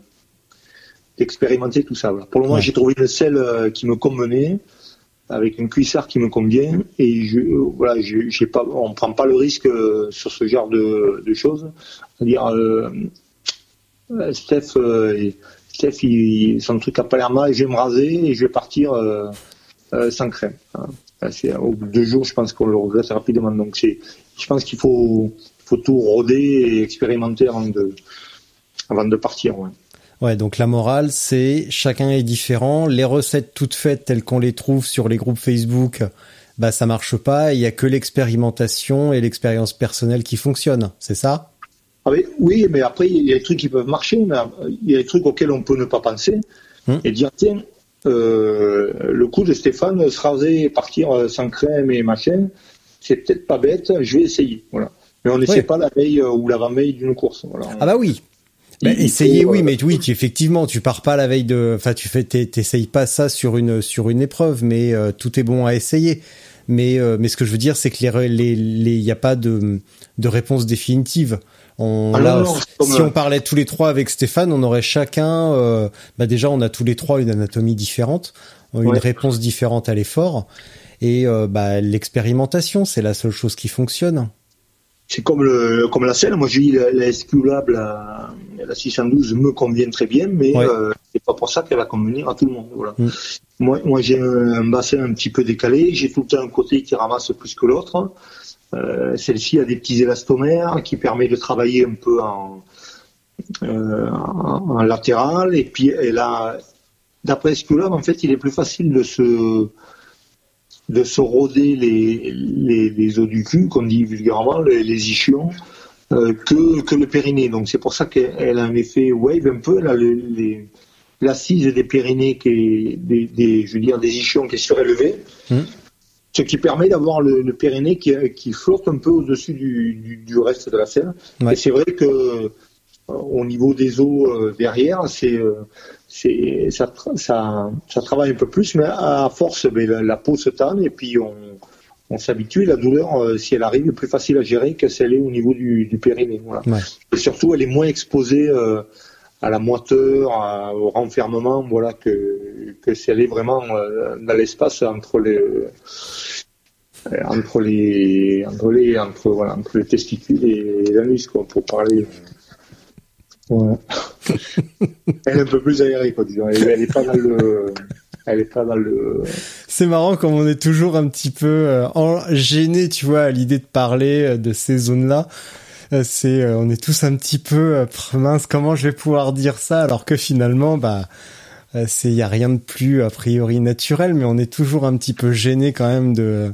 d'expérimenter tout ça. Pour le moment, j'ai trouvé une selle euh, qui me convenait, avec une cuissard qui me convient, et je, euh, voilà, j'ai pas, on prend pas le risque euh, sur ce genre de, choses. C'est-à-dire, Steph, Steph il, son truc a pas l'air mal, je vais me raser et je vais partir sans crème. Hein. Au bout de deux jours, je pense qu'on le regrette rapidement. Donc, je pense qu'il faut, faut tout rôder et expérimenter avant de, avant de partir. Ouais. Ouais, donc la morale, c'est chacun est différent. Les recettes toutes faites telles qu'on les trouve sur les groupes Facebook, bah ça marche pas. Il y a que l'expérimentation et l'expérience personnelle qui fonctionnent. C'est ça? Ah oui, mais après il y a des trucs qui peuvent marcher, mais il y a des trucs auxquels on peut ne pas penser hum. et dire tiens, euh, le coup de Stéphane se raser et partir euh, sans crème et machin, c'est peut-être pas bête. Je vais essayer. Voilà. Mais on n'essaie pas la veille euh, ou l'avant-veille d'une course. Voilà. Ah bah oui, bah, essayer, oui, mais oui, tu, effectivement, tu pars pas la veille de, enfin, tu fais, t'essayes pas ça sur une sur une épreuve, mais euh, tout est bon à essayer. Mais euh, mais ce que je veux dire, c'est que les les les, y a pas de de réponse définitive. On, ah là, si on parlait tous les trois avec Stéphane, on aurait chacun, euh, bah déjà, on a tous les trois une anatomie différente, une réponse différente à l'effort, et bah l'expérimentation, c'est la seule chose qui fonctionne c'est comme le comme la selle. Moi, j'ai la, la SQ la, la 612 me convient très bien, mais euh, c'est pas pour ça qu'elle va convenir à tout le monde. Voilà. Mm. Moi, moi j'ai un, bassin un petit peu décalé. J'ai tout le temps un côté qui ramasse plus que l'autre. Euh, Celle-ci a des petits élastomères qui permet de travailler un peu en, euh, en, latéral. Et puis, elle a, d'après SQ en fait, il est plus facile de se de se rôder les, les, les os du cul, comme dit vulgairement, les, les ischions, euh, que, que le périnée. Donc c'est pour ça qu'elle a un effet wave un peu. A l'assise des périnées, qui est, des, des, je veux dire, des ischions qui est surélevée. Mmh. Ce qui permet d'avoir le, le, périnée qui, qui flotte un peu au-dessus du, du, du, reste de la selle. Et c'est vrai que euh, au niveau des os euh, derrière, c'est c'est ça, ça, ça, travaille un peu plus, mais à force, ben, la, peau se tanne et puis on, on s'habitue. La douleur, euh, si elle arrive, est plus facile à gérer que si elle est au niveau du, du périnée. Voilà. Et surtout, elle est moins exposée euh, à la moiteur, au renfermement, voilà, que, que si elle est vraiment euh, dans l'espace entre les entre les entre les entre voilà entre les testicules et l'anus quoi pour parler elle est un peu plus aérée, quoi, disons. Elle, est pas dans le, elle est pas dans le. C'est marrant comme on est toujours un petit peu euh, gêné, tu vois, à l'idée de parler euh, de ces zones-là. Euh, c'est, on est tous un petit peu mince. Comment je vais pouvoir dire ça alors que finalement, bah, c'est, y a rien de plus a priori naturel, mais on est toujours un petit peu gêné quand même de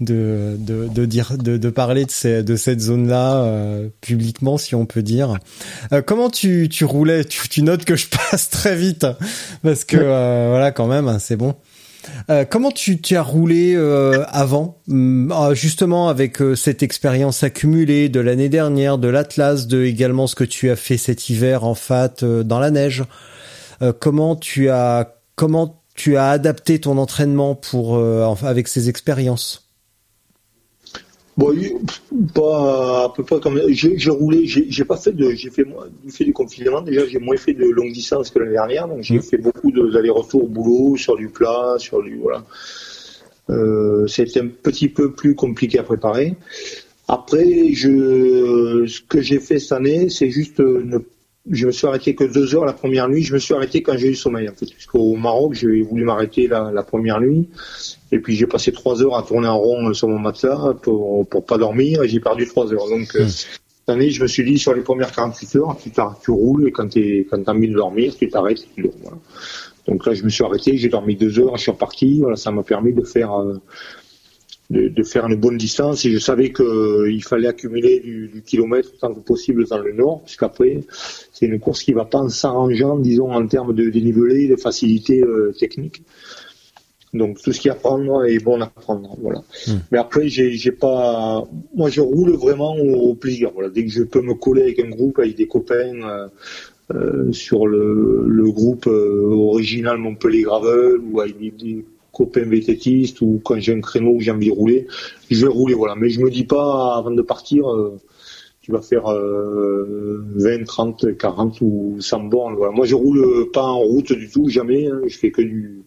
de, de, de dire de, de parler de, ces, de cette zone là euh, publiquement si on peut dire. Euh, comment tu, tu roulais? Tu, tu, notes que je passe très vite parce que euh, voilà quand même c'est bon. Comment tu, tu as roulé avant? Mm, ah, justement avec cette expérience accumulée de l'année dernière de l'Atlas de également ce que tu as fait cet hiver en fat dans la neige. Comment tu as comment tu as adapté ton entraînement pour avec ces expériences? Bon, pas à peu près comme j'ai roulé, j'ai pas fait de, j'ai fait fait du confinement déjà, j'ai moins fait de longue distance que l'année dernière, donc j'ai mmh. fait beaucoup d'allers-retours au boulot sur du plat, sur du voilà. Euh, C'était un petit peu plus compliqué à préparer. Après, je, ce que j'ai fait cette année, c'est juste ne je me suis arrêté que deux heures la première nuit. Je me suis arrêté quand j'ai eu sommeil, en fait. Puisqu'au Maroc, j'ai voulu m'arrêter la, la, première nuit. Et puis, j'ai passé trois heures à tourner en rond sur mon matelas pour, pour pas dormir et j'ai perdu trois heures. Donc, euh, hmm. cette année, je me suis dit, sur les premières 48 heures, tu, tu roules et quand tu quand as envie de dormir, tu t'arrêtes et tu dors. Voilà. Donc là, je me suis arrêté, j'ai dormi deux heures, je suis reparti. Voilà, ça m'a permis de faire de, faire une bonne distance et je savais qu'il fallait accumuler du, du, kilomètre autant que possible dans le nord, puisqu'après c'est une course qui va pas en s'arrangeant, disons en termes de dénivelé, de facilité technique. Donc tout ce qu'il y a à prendre est bon à prendre, voilà. Hmm. Mais après j'ai pas, moi je roule vraiment au, plaisir. Voilà, dès que je peux me coller avec un groupe, avec des copains euh, euh sur le, le groupe euh, original Montpellier Gravel ou avec des, copains vététistes ou quand j'ai un créneau où j'ai envie de rouler, je vais rouler, voilà. Mais je me dis pas avant de partir. Euh, tu vas faire 20, 30, 40 ou 100 bornes. Voilà. Moi, je roule pas en route du tout, jamais. Hein. Je fais que du,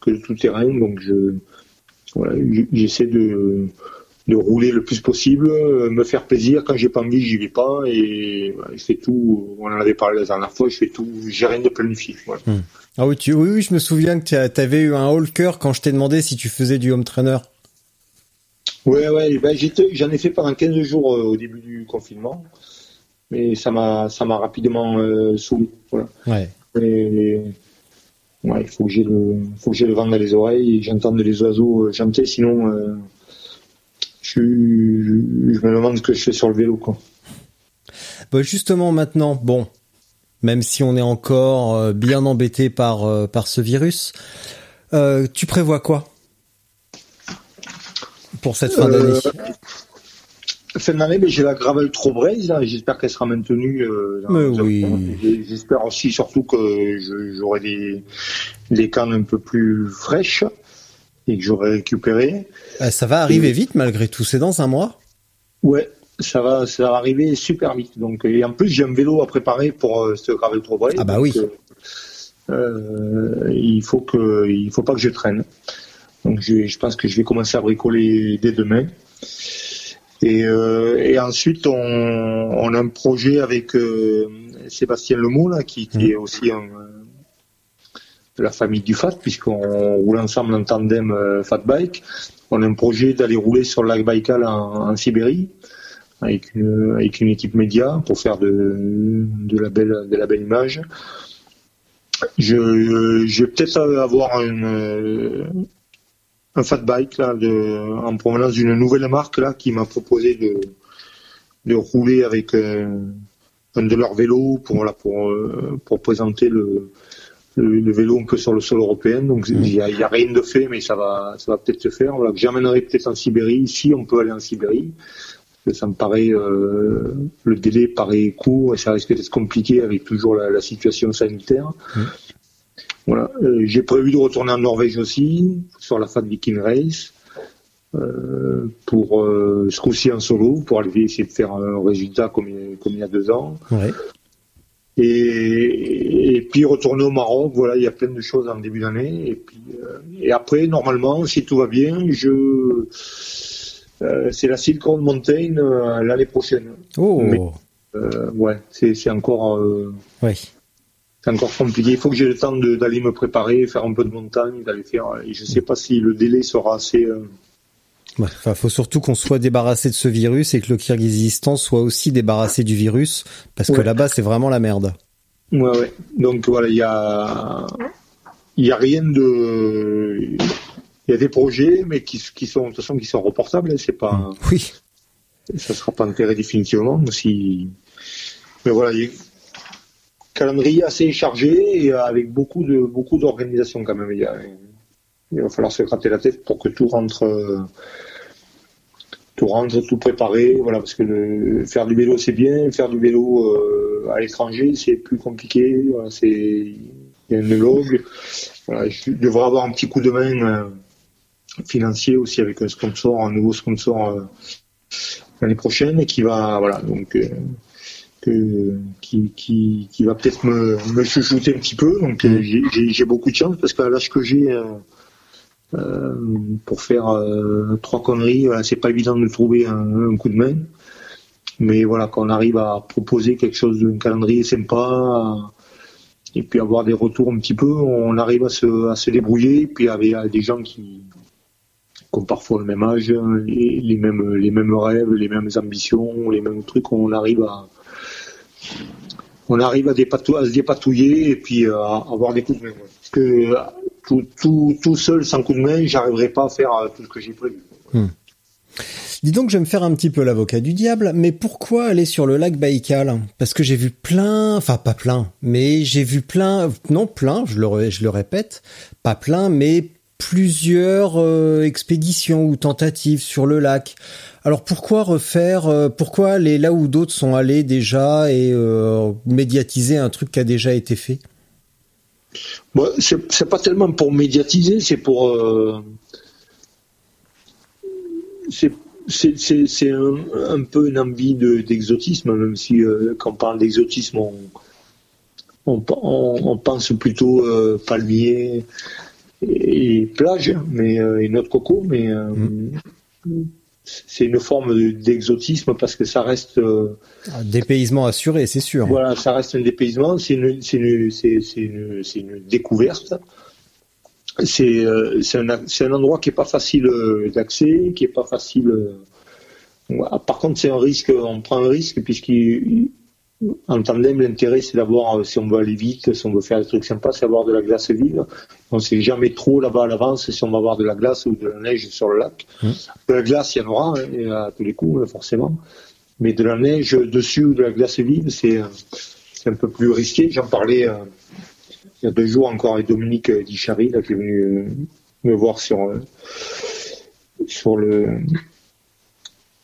que tout terrain. Donc je voilà, j'essaie de, de rouler le plus possible, me faire plaisir. Quand j'ai pas envie, j'y vais pas. Et voilà, je fais tout. On en avait parlé la dernière fois. Je fais tout. J'ai rien de planifié. Voilà. Hmm. Ah oui, tu, oui, oui, je me souviens que tu avais eu un haul cœur quand je t'ai demandé si tu faisais du home trainer. Ouais, ouais, ben j'en ai fait pendant 15 jours euh, au début du confinement, mais ça m'a, ça m'a rapidement euh, saoulé. Voilà. Ouais. Et, ouais, il faut que j'ai le, faut que j'ai le vent dans les oreilles et j'entende les oiseaux euh, chanter, sinon euh, je, je, me demande ce que je fais sur le vélo, quoi. Bah justement maintenant, bon, même si on est encore euh, bien embêté par par ce virus, tu prévois quoi pour cette fin d'année? Fin d'année, mais j'ai la gravel trop braise, j'espère qu'elle sera maintenue. Euh, mais oui. J'espère aussi surtout que j'aurai des, des cannes un peu plus fraîches et que j'aurai récupéré. Euh, ça va arriver vite malgré tout, c'est dans un mois? Ouais, ça va, ça va arriver super vite. Donc, et en plus, j'ai un vélo à préparer pour euh, ce gravel trop braise. Ah bah oui. Euh, il faut que, il faut pas que je traîne. Donc, je, je pense que je vais commencer à bricoler dès demain. Et, euh, et ensuite, on, on, a un projet avec euh, Sébastien Lemot, là, qui, qui est mmh. aussi un, euh, de la famille du FAT, puisqu'on roule ensemble en tandem euh, Fat Bike. On a un projet d'aller rouler sur le lac Baïkal en, en Sibérie avec une, avec une équipe média pour faire de, de, la, belle, de la belle image. Je, je vais peut-être avoir une, un fat bike là, de, en provenance d'une nouvelle marque là qui m'a proposé de, de rouler avec euh, un de leurs vélos pour voilà, pour euh, pour présenter le, le, vélo un peu sur le sol européen. Donc il n'y a, a, rien de fait, mais ça va ça va peut-être se faire. Voilà, j'emmènerai peut-être en Sibérie. Si on peut aller en Sibérie, ça me paraît euh, le délai paraît court et ça risque d'être compliqué avec toujours la, la situation sanitaire. Voilà. Euh, j'ai prévu de retourner en Norvège aussi, sur la Fat Viking Race, euh, pour euh, ce coup-ci en solo, pour aller essayer de faire un résultat comme, comme il y a deux ans. Ouais. Et, et, puis retourner au Maroc, voilà, il y a plein de choses en début d'année. Et puis et après, normalement, si tout va bien, je c'est la Silk Mountain l'année prochaine. Oh. Mais, ouais, c'est encore. ouais c'est encore compliqué. Il faut que j'ai le temps d'aller me préparer, faire un peu de montagne, d'aller faire. Et je sais pas si le délai sera assez. Euh... Enfin, faut surtout qu'on soit débarrassé de ce virus et que le Kyrgyzstan soit aussi débarrassé du virus, parce que là-bas c'est vraiment la merde. Ouais, ouais. Donc voilà, il y a, il y a rien de, il y a des projets, mais qui, qui sont de toute façon qui sont reportables. Hein. C'est pas. Oui. Ça sera pas enterré définitivement si. Mais voilà, calendrier assez chargé et avec beaucoup de beaucoup d'organisation quand même. Il, va falloir se gratter la tête pour que tout rentre, tout rentre, tout préparé. Voilà, parce que faire du vélo c'est bien, faire du vélo euh, à l'étranger c'est plus compliqué. C'est il y a une. Voilà, je devrais avoir un petit coup de main euh, financier aussi avec un sponsor, un nouveau sponsor euh, l'année prochaine et qui va voilà donc qui, qui, qui va peut-être me, me un petit peu. Donc euh, j'ai beaucoup de chance parce qu'à l'âge que j'ai, euh, euh, pour faire trois conneries, c'est pas évident de trouver un, coup de main. Mais voilà, quand on arrive à proposer quelque chose d'un calendrier sympa, et puis avoir des retours un petit peu, on arrive à se, à se débrouiller. Et puis avec des gens qui, ont parfois le même âge, les, les, mêmes, les mêmes rêves, les mêmes ambitions, les mêmes trucs, on arrive à, on arrive à, se dépatouiller et puis euh, à avoir des coups de main. que tout, tout, seul, sans coup de main, j'arriverai pas à faire euh, tout ce que j'ai prévu. Dis donc, je vais me faire un petit peu l'avocat du diable, mais pourquoi aller sur le lac Baïkal? Parce que j'ai vu plein, enfin pas plein, mais j'ai vu plein, non plein, je le, je le répète, pas plein, mais plusieurs euh, expéditions ou tentatives sur le lac. Alors pourquoi refaire, euh, pourquoi aller là où d'autres sont allés déjà et euh, médiatiser un truc qui a déjà été fait? Bon, C'est pas tellement pour médiatiser, c'est pour... Euh, c'est un, un, peu une envie d'exotisme, même si quand on parle d'exotisme, on, on, on, pense plutôt palmier et plage, mais et notre coco, mais mm c'est une forme d'exotisme parce que ça reste euh, un dépaysement assuré, c'est sûr. Voilà, ça reste un dépaysement, c'est une, une, une, une, découverte. C'est euh, un, un, endroit qui est pas facile euh, d'accès, qui est pas facile. Par contre, c'est un risque, on prend un risque puisqu'il en tandem, l'intérêt, c'est d'avoir, euh, si on veut aller vite, si on veut faire des trucs sympas, c'est avoir de la glace vive. On ne sait jamais trop là-bas à l'avance si on va avoir de la glace ou de la neige sur le lac. Mmh. De la glace, il y en aura hein, à tous les coups, hein, forcément. Mais de la neige dessus ou de la glace vive, c'est un peu plus risqué. J'en parlais euh, il y a deux jours encore avec Dominique Dichary, là, qui est venu euh, me voir sur, sur, le,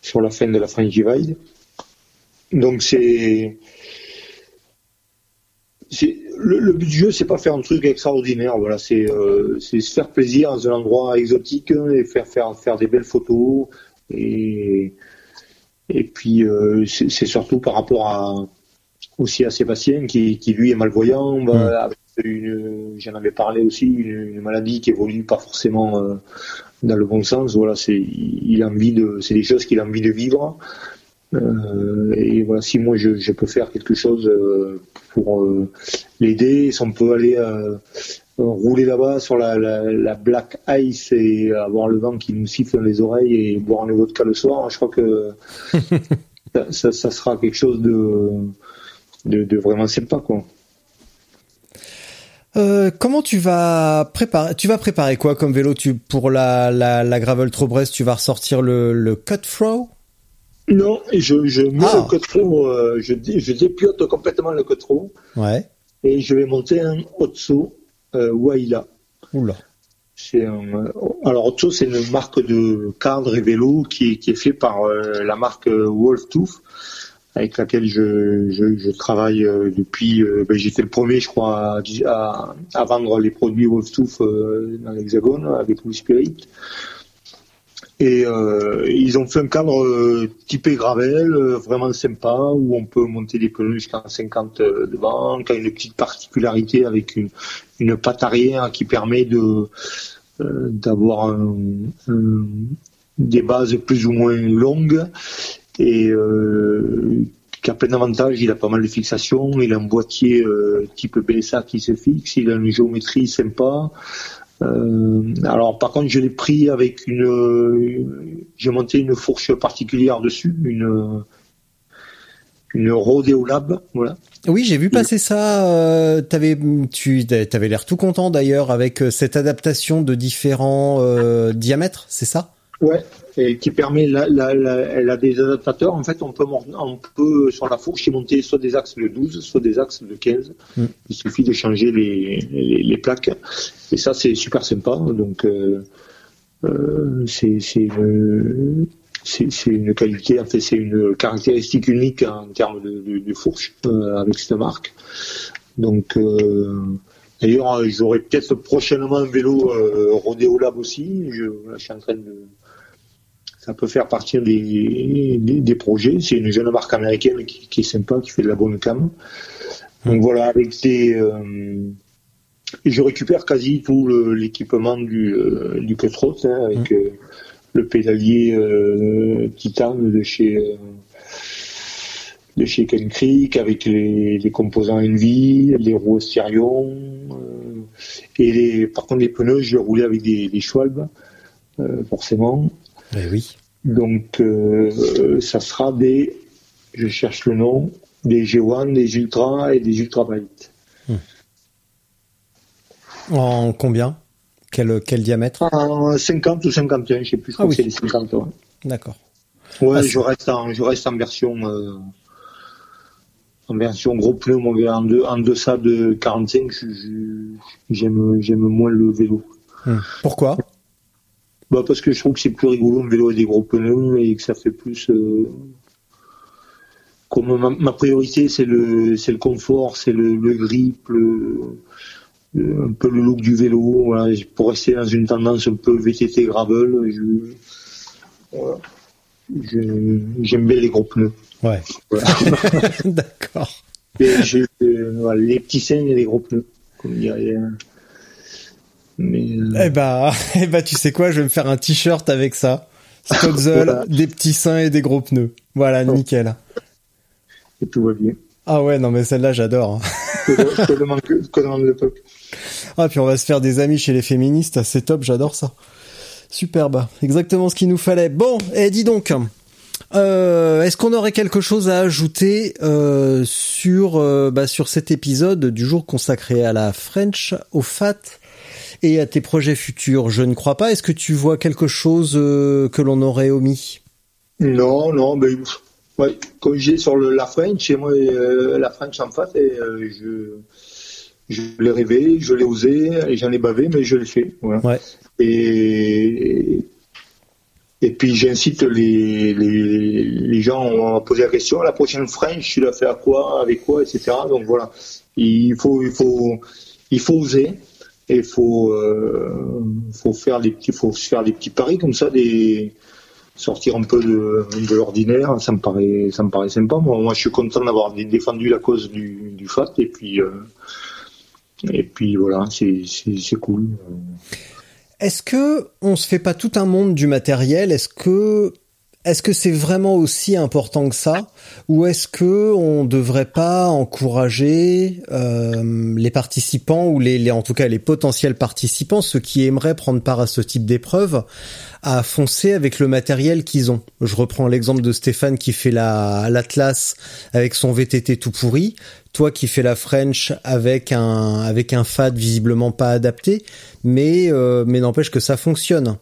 sur la fin de la Frangivide. Donc c'est le, le, but du jeu, c'est pas faire un truc extraordinaire. Voilà, c'est euh, se faire plaisir dans un endroit exotique et faire faire faire des belles photos et et puis euh, c'est surtout par rapport à aussi à Sébastien qui, qui lui est malvoyant, bah, j'en avais parlé aussi, une, maladie qui évolue pas forcément euh, dans le bon sens. Voilà, c'est il a envie de, c'est des choses qu'il a envie de vivre. Euh, et voilà, si moi je, je, peux faire quelque chose euh, pour euh, l'aider, si on peut aller rouler là-bas sur la, la, la, Black Ice et avoir le vent qui nous siffle dans les oreilles et boire un vodka le soir, je crois que ça, ça, sera quelque chose de, de, de vraiment sympa, quoi. Euh, comment tu vas préparer Tu vas préparer quoi comme vélo? Tu pour la la, la gravel tu vas ressortir le, le cut throw non, je, je mets ah. le cotron, euh, je, je dépiote complètement le cotron. Ouais. Et je vais monter un Otso euh, Waila. Oula. C'est un, euh, alors Otso, c'est une marque de cadre et vélo qui est, qui est fait par euh, la marque Wolf Tooth, avec laquelle je, je, je travaille depuis. Ben, J'étais le premier, je crois, à, à, vendre les produits Wolf Tooth dans l'Hexagone avec Louis Spirit. Et euh, ils ont fait un cadre euh, typé gravel, euh, vraiment sympa, où on peut monter des pneus jusqu'à 50 devant, qui a une petite particularité avec une, une patte arrière qui permet de d'avoir un, des bases plus ou moins longues et qui a plein d'avantages. Il a pas mal de fixations, il a un boîtier type BSA qui se fixe, il a une géométrie sympa. Euh, alors par contre, je l'ai pris avec une, j'ai monté une fourche particulière dessus, une une Rodeo Lab, voilà. Oui, j'ai vu passer ça. Euh, avais, tu avais l'air tout content d'ailleurs avec euh, cette adaptation de différents euh, diamètres, c'est ça? Ouais, et qui permet, la, la, elle a des adaptateurs. En fait, on peut, on peut sur la fourche y monter soit des axes de 12, soit des axes de 15. Mm. Il suffit de changer les, les, les, plaques. Et ça, c'est super sympa. Donc, euh, euh, c'est une, c'est une qualité, en fait, c'est une caractéristique unique en termes de, de, de fourche euh, avec cette marque. Donc, d'ailleurs, j'aurai peut-être prochainement un vélo Rodeo Lab aussi. Je, je suis en train de ça peut faire partie des, des, projets. C'est une jeune marque américaine qui, qui, est sympa, qui fait de la bonne cam. Donc voilà, avec des, euh, je récupère quasi tout l'équipement du, euh, du hein, avec mmh. euh, le pédalier euh, titane de chez de chez Ken Creek, avec les, les composants Envy, les roues Styrion, et les, par contre les pneus, je roulais avec des, des Schwalbe, forcément. Eh oui. Donc, euh, ça sera des, je cherche le nom, des G1, des Ultra et des Ultra Hmm. En combien? Quel, quel diamètre? En 50 ou 51, je sais plus. Je crois Ah oui. que c'est les 50. Ouais, D'accord. Ouais, Ah, je reste en, je reste en version, euh, en version gros pneu, en, de- en deçà de 45, je- je- j'aime, j'aime moins le vélo. Hmm. Pourquoi? Bah parce que je trouve que c'est plus rigolo un vélo avec des gros pneus et que ça fait plus. euh, Comme ma, ma priorité c'est le c'est le confort, c'est le, le grip, le, le- un peu le look du vélo. Voilà, pour rester dans une tendance un peu VTT gravel, je, voilà. J'aime bien les gros pneus. Ouais. Voilà. D'accord. Euh, les petits seins et les gros pneus, comme dirait. Mais euh, Eh bah, eh bah, tu sais quoi, je vais me faire un t-shirt avec ça. Stotzel, des petits seins et des gros pneus. Voilà, nickel. et tout va bien. Ah ouais, non mais celle-là, j'adore. que demande le peuple Ah, puis on va se faire des amis chez les féministes, c'est top, j'adore ça. Superbe, exactement ce qu'il nous fallait. Bon, et dis donc, euh, est-ce qu'on aurait quelque chose à ajouter euh, sur euh, bah, sur cet épisode du jour consacré à la French, au FAT et à tes projets futurs Je ne crois pas. Est-ce que tu vois quelque chose euh, que l'on aurait omis? Non, non, mais ouais, comme j'ai sur le, la French, chez moi, euh, la French en face, et, euh, je, je l'ai rêvé, je l'ai osé, j'en ai bavé, mais je l'ai fait. Voilà. Ouais. Et, et puis j'incite les, les, les gens à poser la question, la prochaine French, tu l'as fait à quoi, avec quoi, etc. Donc voilà, il faut, il faut, il faut oser. Et faut, euh, faut faire des petits, faut faire des petits paris comme ça, des, sortir un peu de, de l'ordinaire, ça me paraît, ça me paraît sympa. Moi, moi, je suis content d'avoir dé- défendu la cause du, du FAT et puis, euh, et puis voilà, c'est, c'est cool. Est-ce que on se fait pas tout un monde du matériel? Est-ce que est-ce que c'est vraiment aussi important que ça ou est-ce que on devrait pas encourager euh, les participants ou les, en tout cas les potentiels participants ceux qui aimeraient prendre part à ce type d'épreuve à foncer avec le matériel qu'ils ont? Je reprends l'exemple de Stéphane qui fait la l'Atlas avec son VTT tout pourri, toi qui fais la French avec un avec un FAD visiblement pas adapté, mais euh, mais n'empêche que ça fonctionne.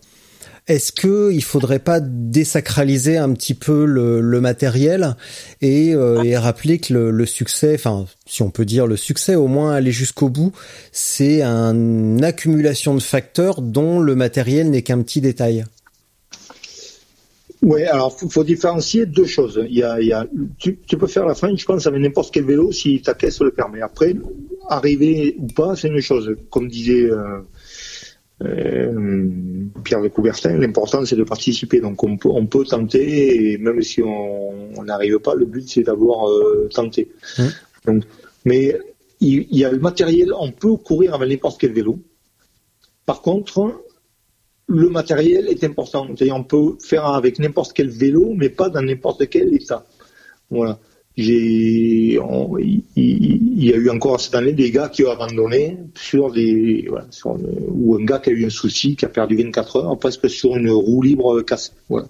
Est-ce que il faudrait pas désacraliser un petit peu le, le matériel et, euh, et rappeler que le, le succès, enfin si on peut dire le succès, au moins aller jusqu'au bout, c'est une accumulation de facteurs dont le matériel n'est qu'un petit détail. Ouais, alors faut, faut différencier deux choses. Il y a, il y a, tu, tu peux faire la French, je pense, avec n'importe quel vélo si ta caisse le permet. Après, arriver ou pas, c'est une chose. Comme disait euh, Pierre de Coubertin, l'important c'est de participer. Donc on peut, on peut tenter, et même si on n'arrive pas, le but c'est d'avoir euh, tenté. Mmh. Donc, mais il, il y a le matériel, on peut courir avec n'importe quel vélo. Par contre, le matériel est important. C'est-à-dire, on peut faire avec n'importe quel vélo, mais pas dans n'importe quel état. Voilà. J'ai, on- il, y a eu encore cette année des gars qui ont abandonné sur des, voilà, sur ou un gars qui a eu un souci, qui a perdu 24 heures, presque sur une roue libre cassée. Voilà.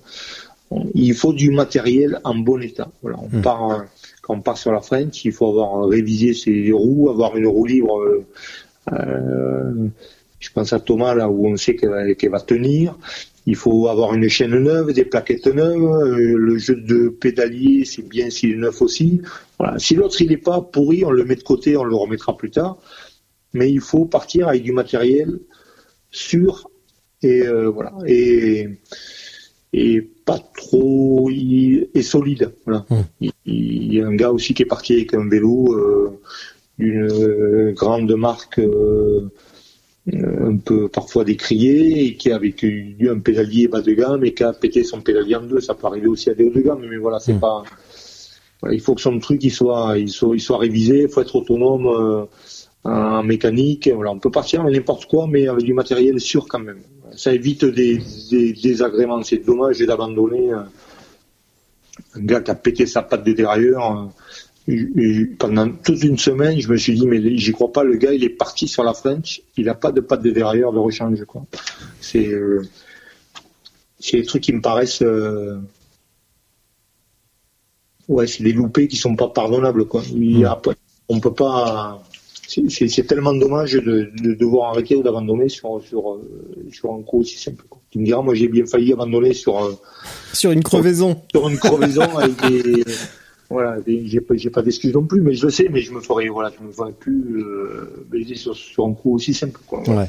Il faut du matériel en bon état. Voilà. On Hmm. part, quand on part sur la French, il faut avoir révisé ses roues, avoir une roue libre, euh, je pense à Thomas là où on sait qu'elle va, qu'elle va tenir. Il faut avoir une chaîne neuve, des plaquettes neuves. euh, le jeu de pédalier, c'est bien s'il est neuf aussi. Voilà. Si l'autre il n'est pas pourri, on le met de côté, on le remettra plus tard. Mais il faut partir avec du matériel sûr et euh, voilà et et pas trop il- et solide. Voilà. Mmh. Il, il y a un gars aussi qui est parti avec un vélo euh, d'une grande marque. euh, un peu parfois décrié et qui a avec eu un pédalier bas de gamme et qui a pété son pédalier en deux. Ça peut arriver aussi à des hauts de gamme, mais voilà, c'est Mm. pas. voilà, il faut que son truc il soit, il soit, il soit révisé. Il faut être autonome euh, en mécanique. Voilà, on peut partir avec n'importe quoi, mais avec du matériel sûr quand même. Ça évite des, des désagréments. C'est dommage d'abandonner euh, un gars qui a pété sa patte de dérailleur. Pendant toute une semaine, je me suis dit, mais j'y crois pas, le gars, il est parti sur la French, il n'a pas de patte de dérailleur de rechange, quoi. C'est, euh, c'est des trucs qui me paraissent, euh, ouais, c'est des loupés qui sont pas pardonnables, quoi. Il y a pas- on peut pas, c'est tellement dommage de, de, devoir arrêter ou d'abandonner sur, sur, euh, sur un coup aussi simple. Tu me diras, moi j'ai bien failli abandonner sur euh, sur une crevaison. Sur, une crevaison avec des voilà, j'ai pas, pas d'excuses non plus, mais je le sais, mais je me ferais voilà, je me ferais plus euh, baiser sur, sur un coup aussi simple. Quoi. Ouais.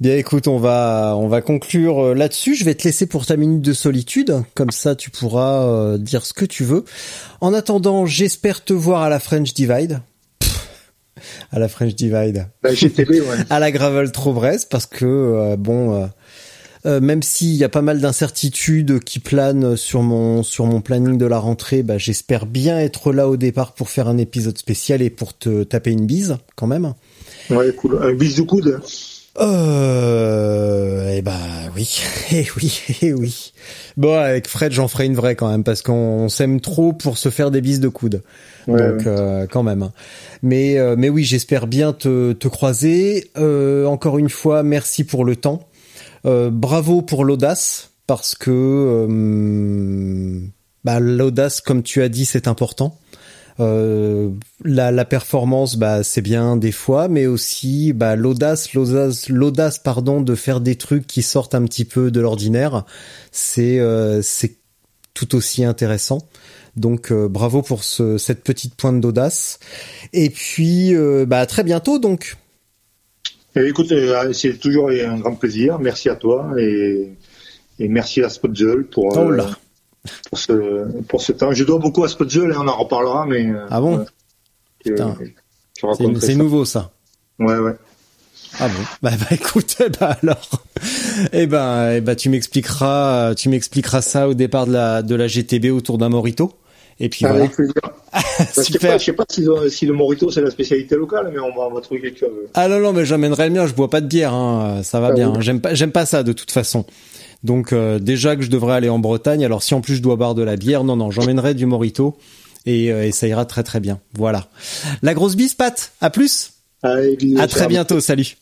Bien écoute, on va on va conclure euh, là-dessus. Je vais te laisser pour ta minute de solitude, comme ça tu pourras euh, dire ce que tu veux. En attendant, j'espère te voir à la French Divide. à la French Divide. Bah, ouais. à la Gravel Trobresse parce que euh, bon même s'il y a pas mal d'incertitudes qui planent sur mon sur mon planning de la rentrée, bah, j'espère bien être là au départ pour faire un épisode spécial et pour te taper une bise quand même. Ouais, cool. Un bise de coude. Euh, eh ben oui, eh oui, eh oui. Bon, avec Fred, j'en ferai une vraie quand même parce qu'on s'aime trop pour se faire des bises de coude. Donc euh, quand même. Mais euh, mais oui, j'espère bien te, te croiser. Euh, encore une fois, merci pour le temps. Bravo pour l'audace parce que bah, l'audace, comme tu as dit, c'est important. Euh, la, performance, bah, c'est bien des fois, mais aussi bah, l'audace, l'audace, l'audace, pardon, de faire des trucs qui sortent un petit peu de l'ordinaire, c'est euh, tout aussi intéressant. Donc euh, bravo pour ce, cette petite pointe d'audace. Et puis bah très bientôt donc. Eh, écoute, c'est toujours un grand plaisir. Merci à toi et, et merci à Spotzel pour. Oh là pour ce, pour ce temps. Je dois beaucoup à Spotzel et on en reparlera, mais. Euh, ah bon C'est nouveau ça. Ouais, ouais. Ah bon Bah, bah écoute, eh ben alors, eh ben, eh ben tu m'expliqueras, tu m'expliqueras ça au départ de la de la GTB autour d'un morito. Et puis voilà. Super. Je sais pas, si, si, le morito c'est la spécialité locale, mais on va, on va trouver quelque chose. Ah non non, mais j'amènerai le mien. Je bois pas de bière, hein. ça va ah bien. J'aime pas, j'aime pas ça de toute façon. Donc euh, déjà que je devrais aller en Bretagne, alors si en plus je dois boire de la bière, non non, j'emmènerai du Morito et, euh, et, ça ira très très bien. Voilà. La grosse bise, Pat. À plus. à très bientôt. Salut.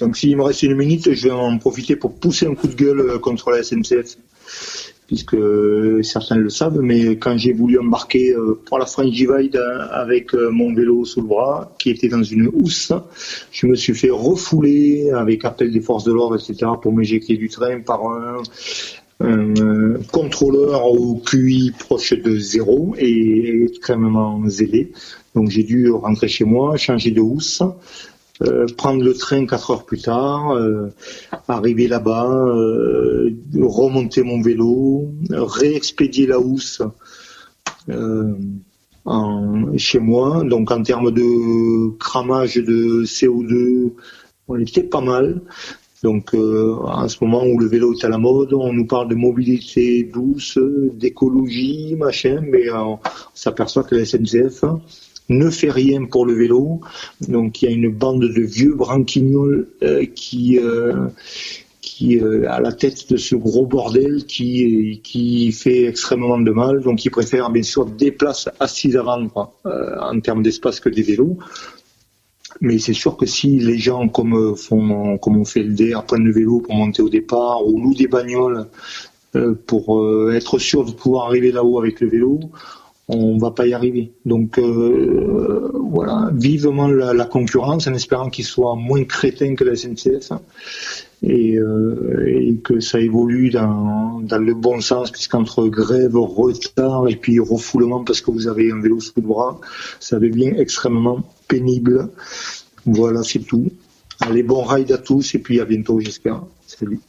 Donc s'il me reste une minute, je vais en profiter pour pousser un coup de gueule euh, contre la SNCF puisque certains le savent, mais quand j'ai voulu embarquer euh, pour la Frangivide avec euh, mon vélo sous le bras, qui était dans une housse, je me suis fait refouler avec appel des forces de l'ordre, etc., pour m'éjecter du train par un, contrôleur au QI proche de zéro et extrêmement zélé. Donc j'ai dû rentrer chez moi, changer de housse, euh, prendre le train quatre heures plus tard, euh, arriver là-bas, euh, remonter mon vélo, réexpédier la housse en, chez moi. Donc en termes de cramage de CO2, on était pas mal. Donc en ce moment où le vélo est à la mode, on nous parle de mobilité douce, d'écologie, machin, mais on s'aperçoit que la SNCF ne fait rien pour le vélo. Donc il y a une bande de vieux branquignols euh, qui euh, qui euh, à la tête de ce gros bordel qui fait extrêmement de mal. Donc ils préfèrent bien sûr des places assises à vendre en termes d'espace que des vélos. Mais c'est sûr que si les gens comme font comme on fait le DR prennent le vélo pour monter au départ ou louent des bagnoles pour être sûr de pouvoir arriver là-haut avec le vélo, on va pas y arriver. Donc euh, voilà, vivement la, concurrence en espérant qu'il soit moins crétin que la SNCF et, euh, et que ça évolue dans, dans le bon sens puisqu'entre grève, retard et puis refoulement parce que vous avez un vélo sous le bras, ça devient extrêmement pénible. Voilà, c'est tout. Allez, bon ride à tous et puis à bientôt j'espère. Salut.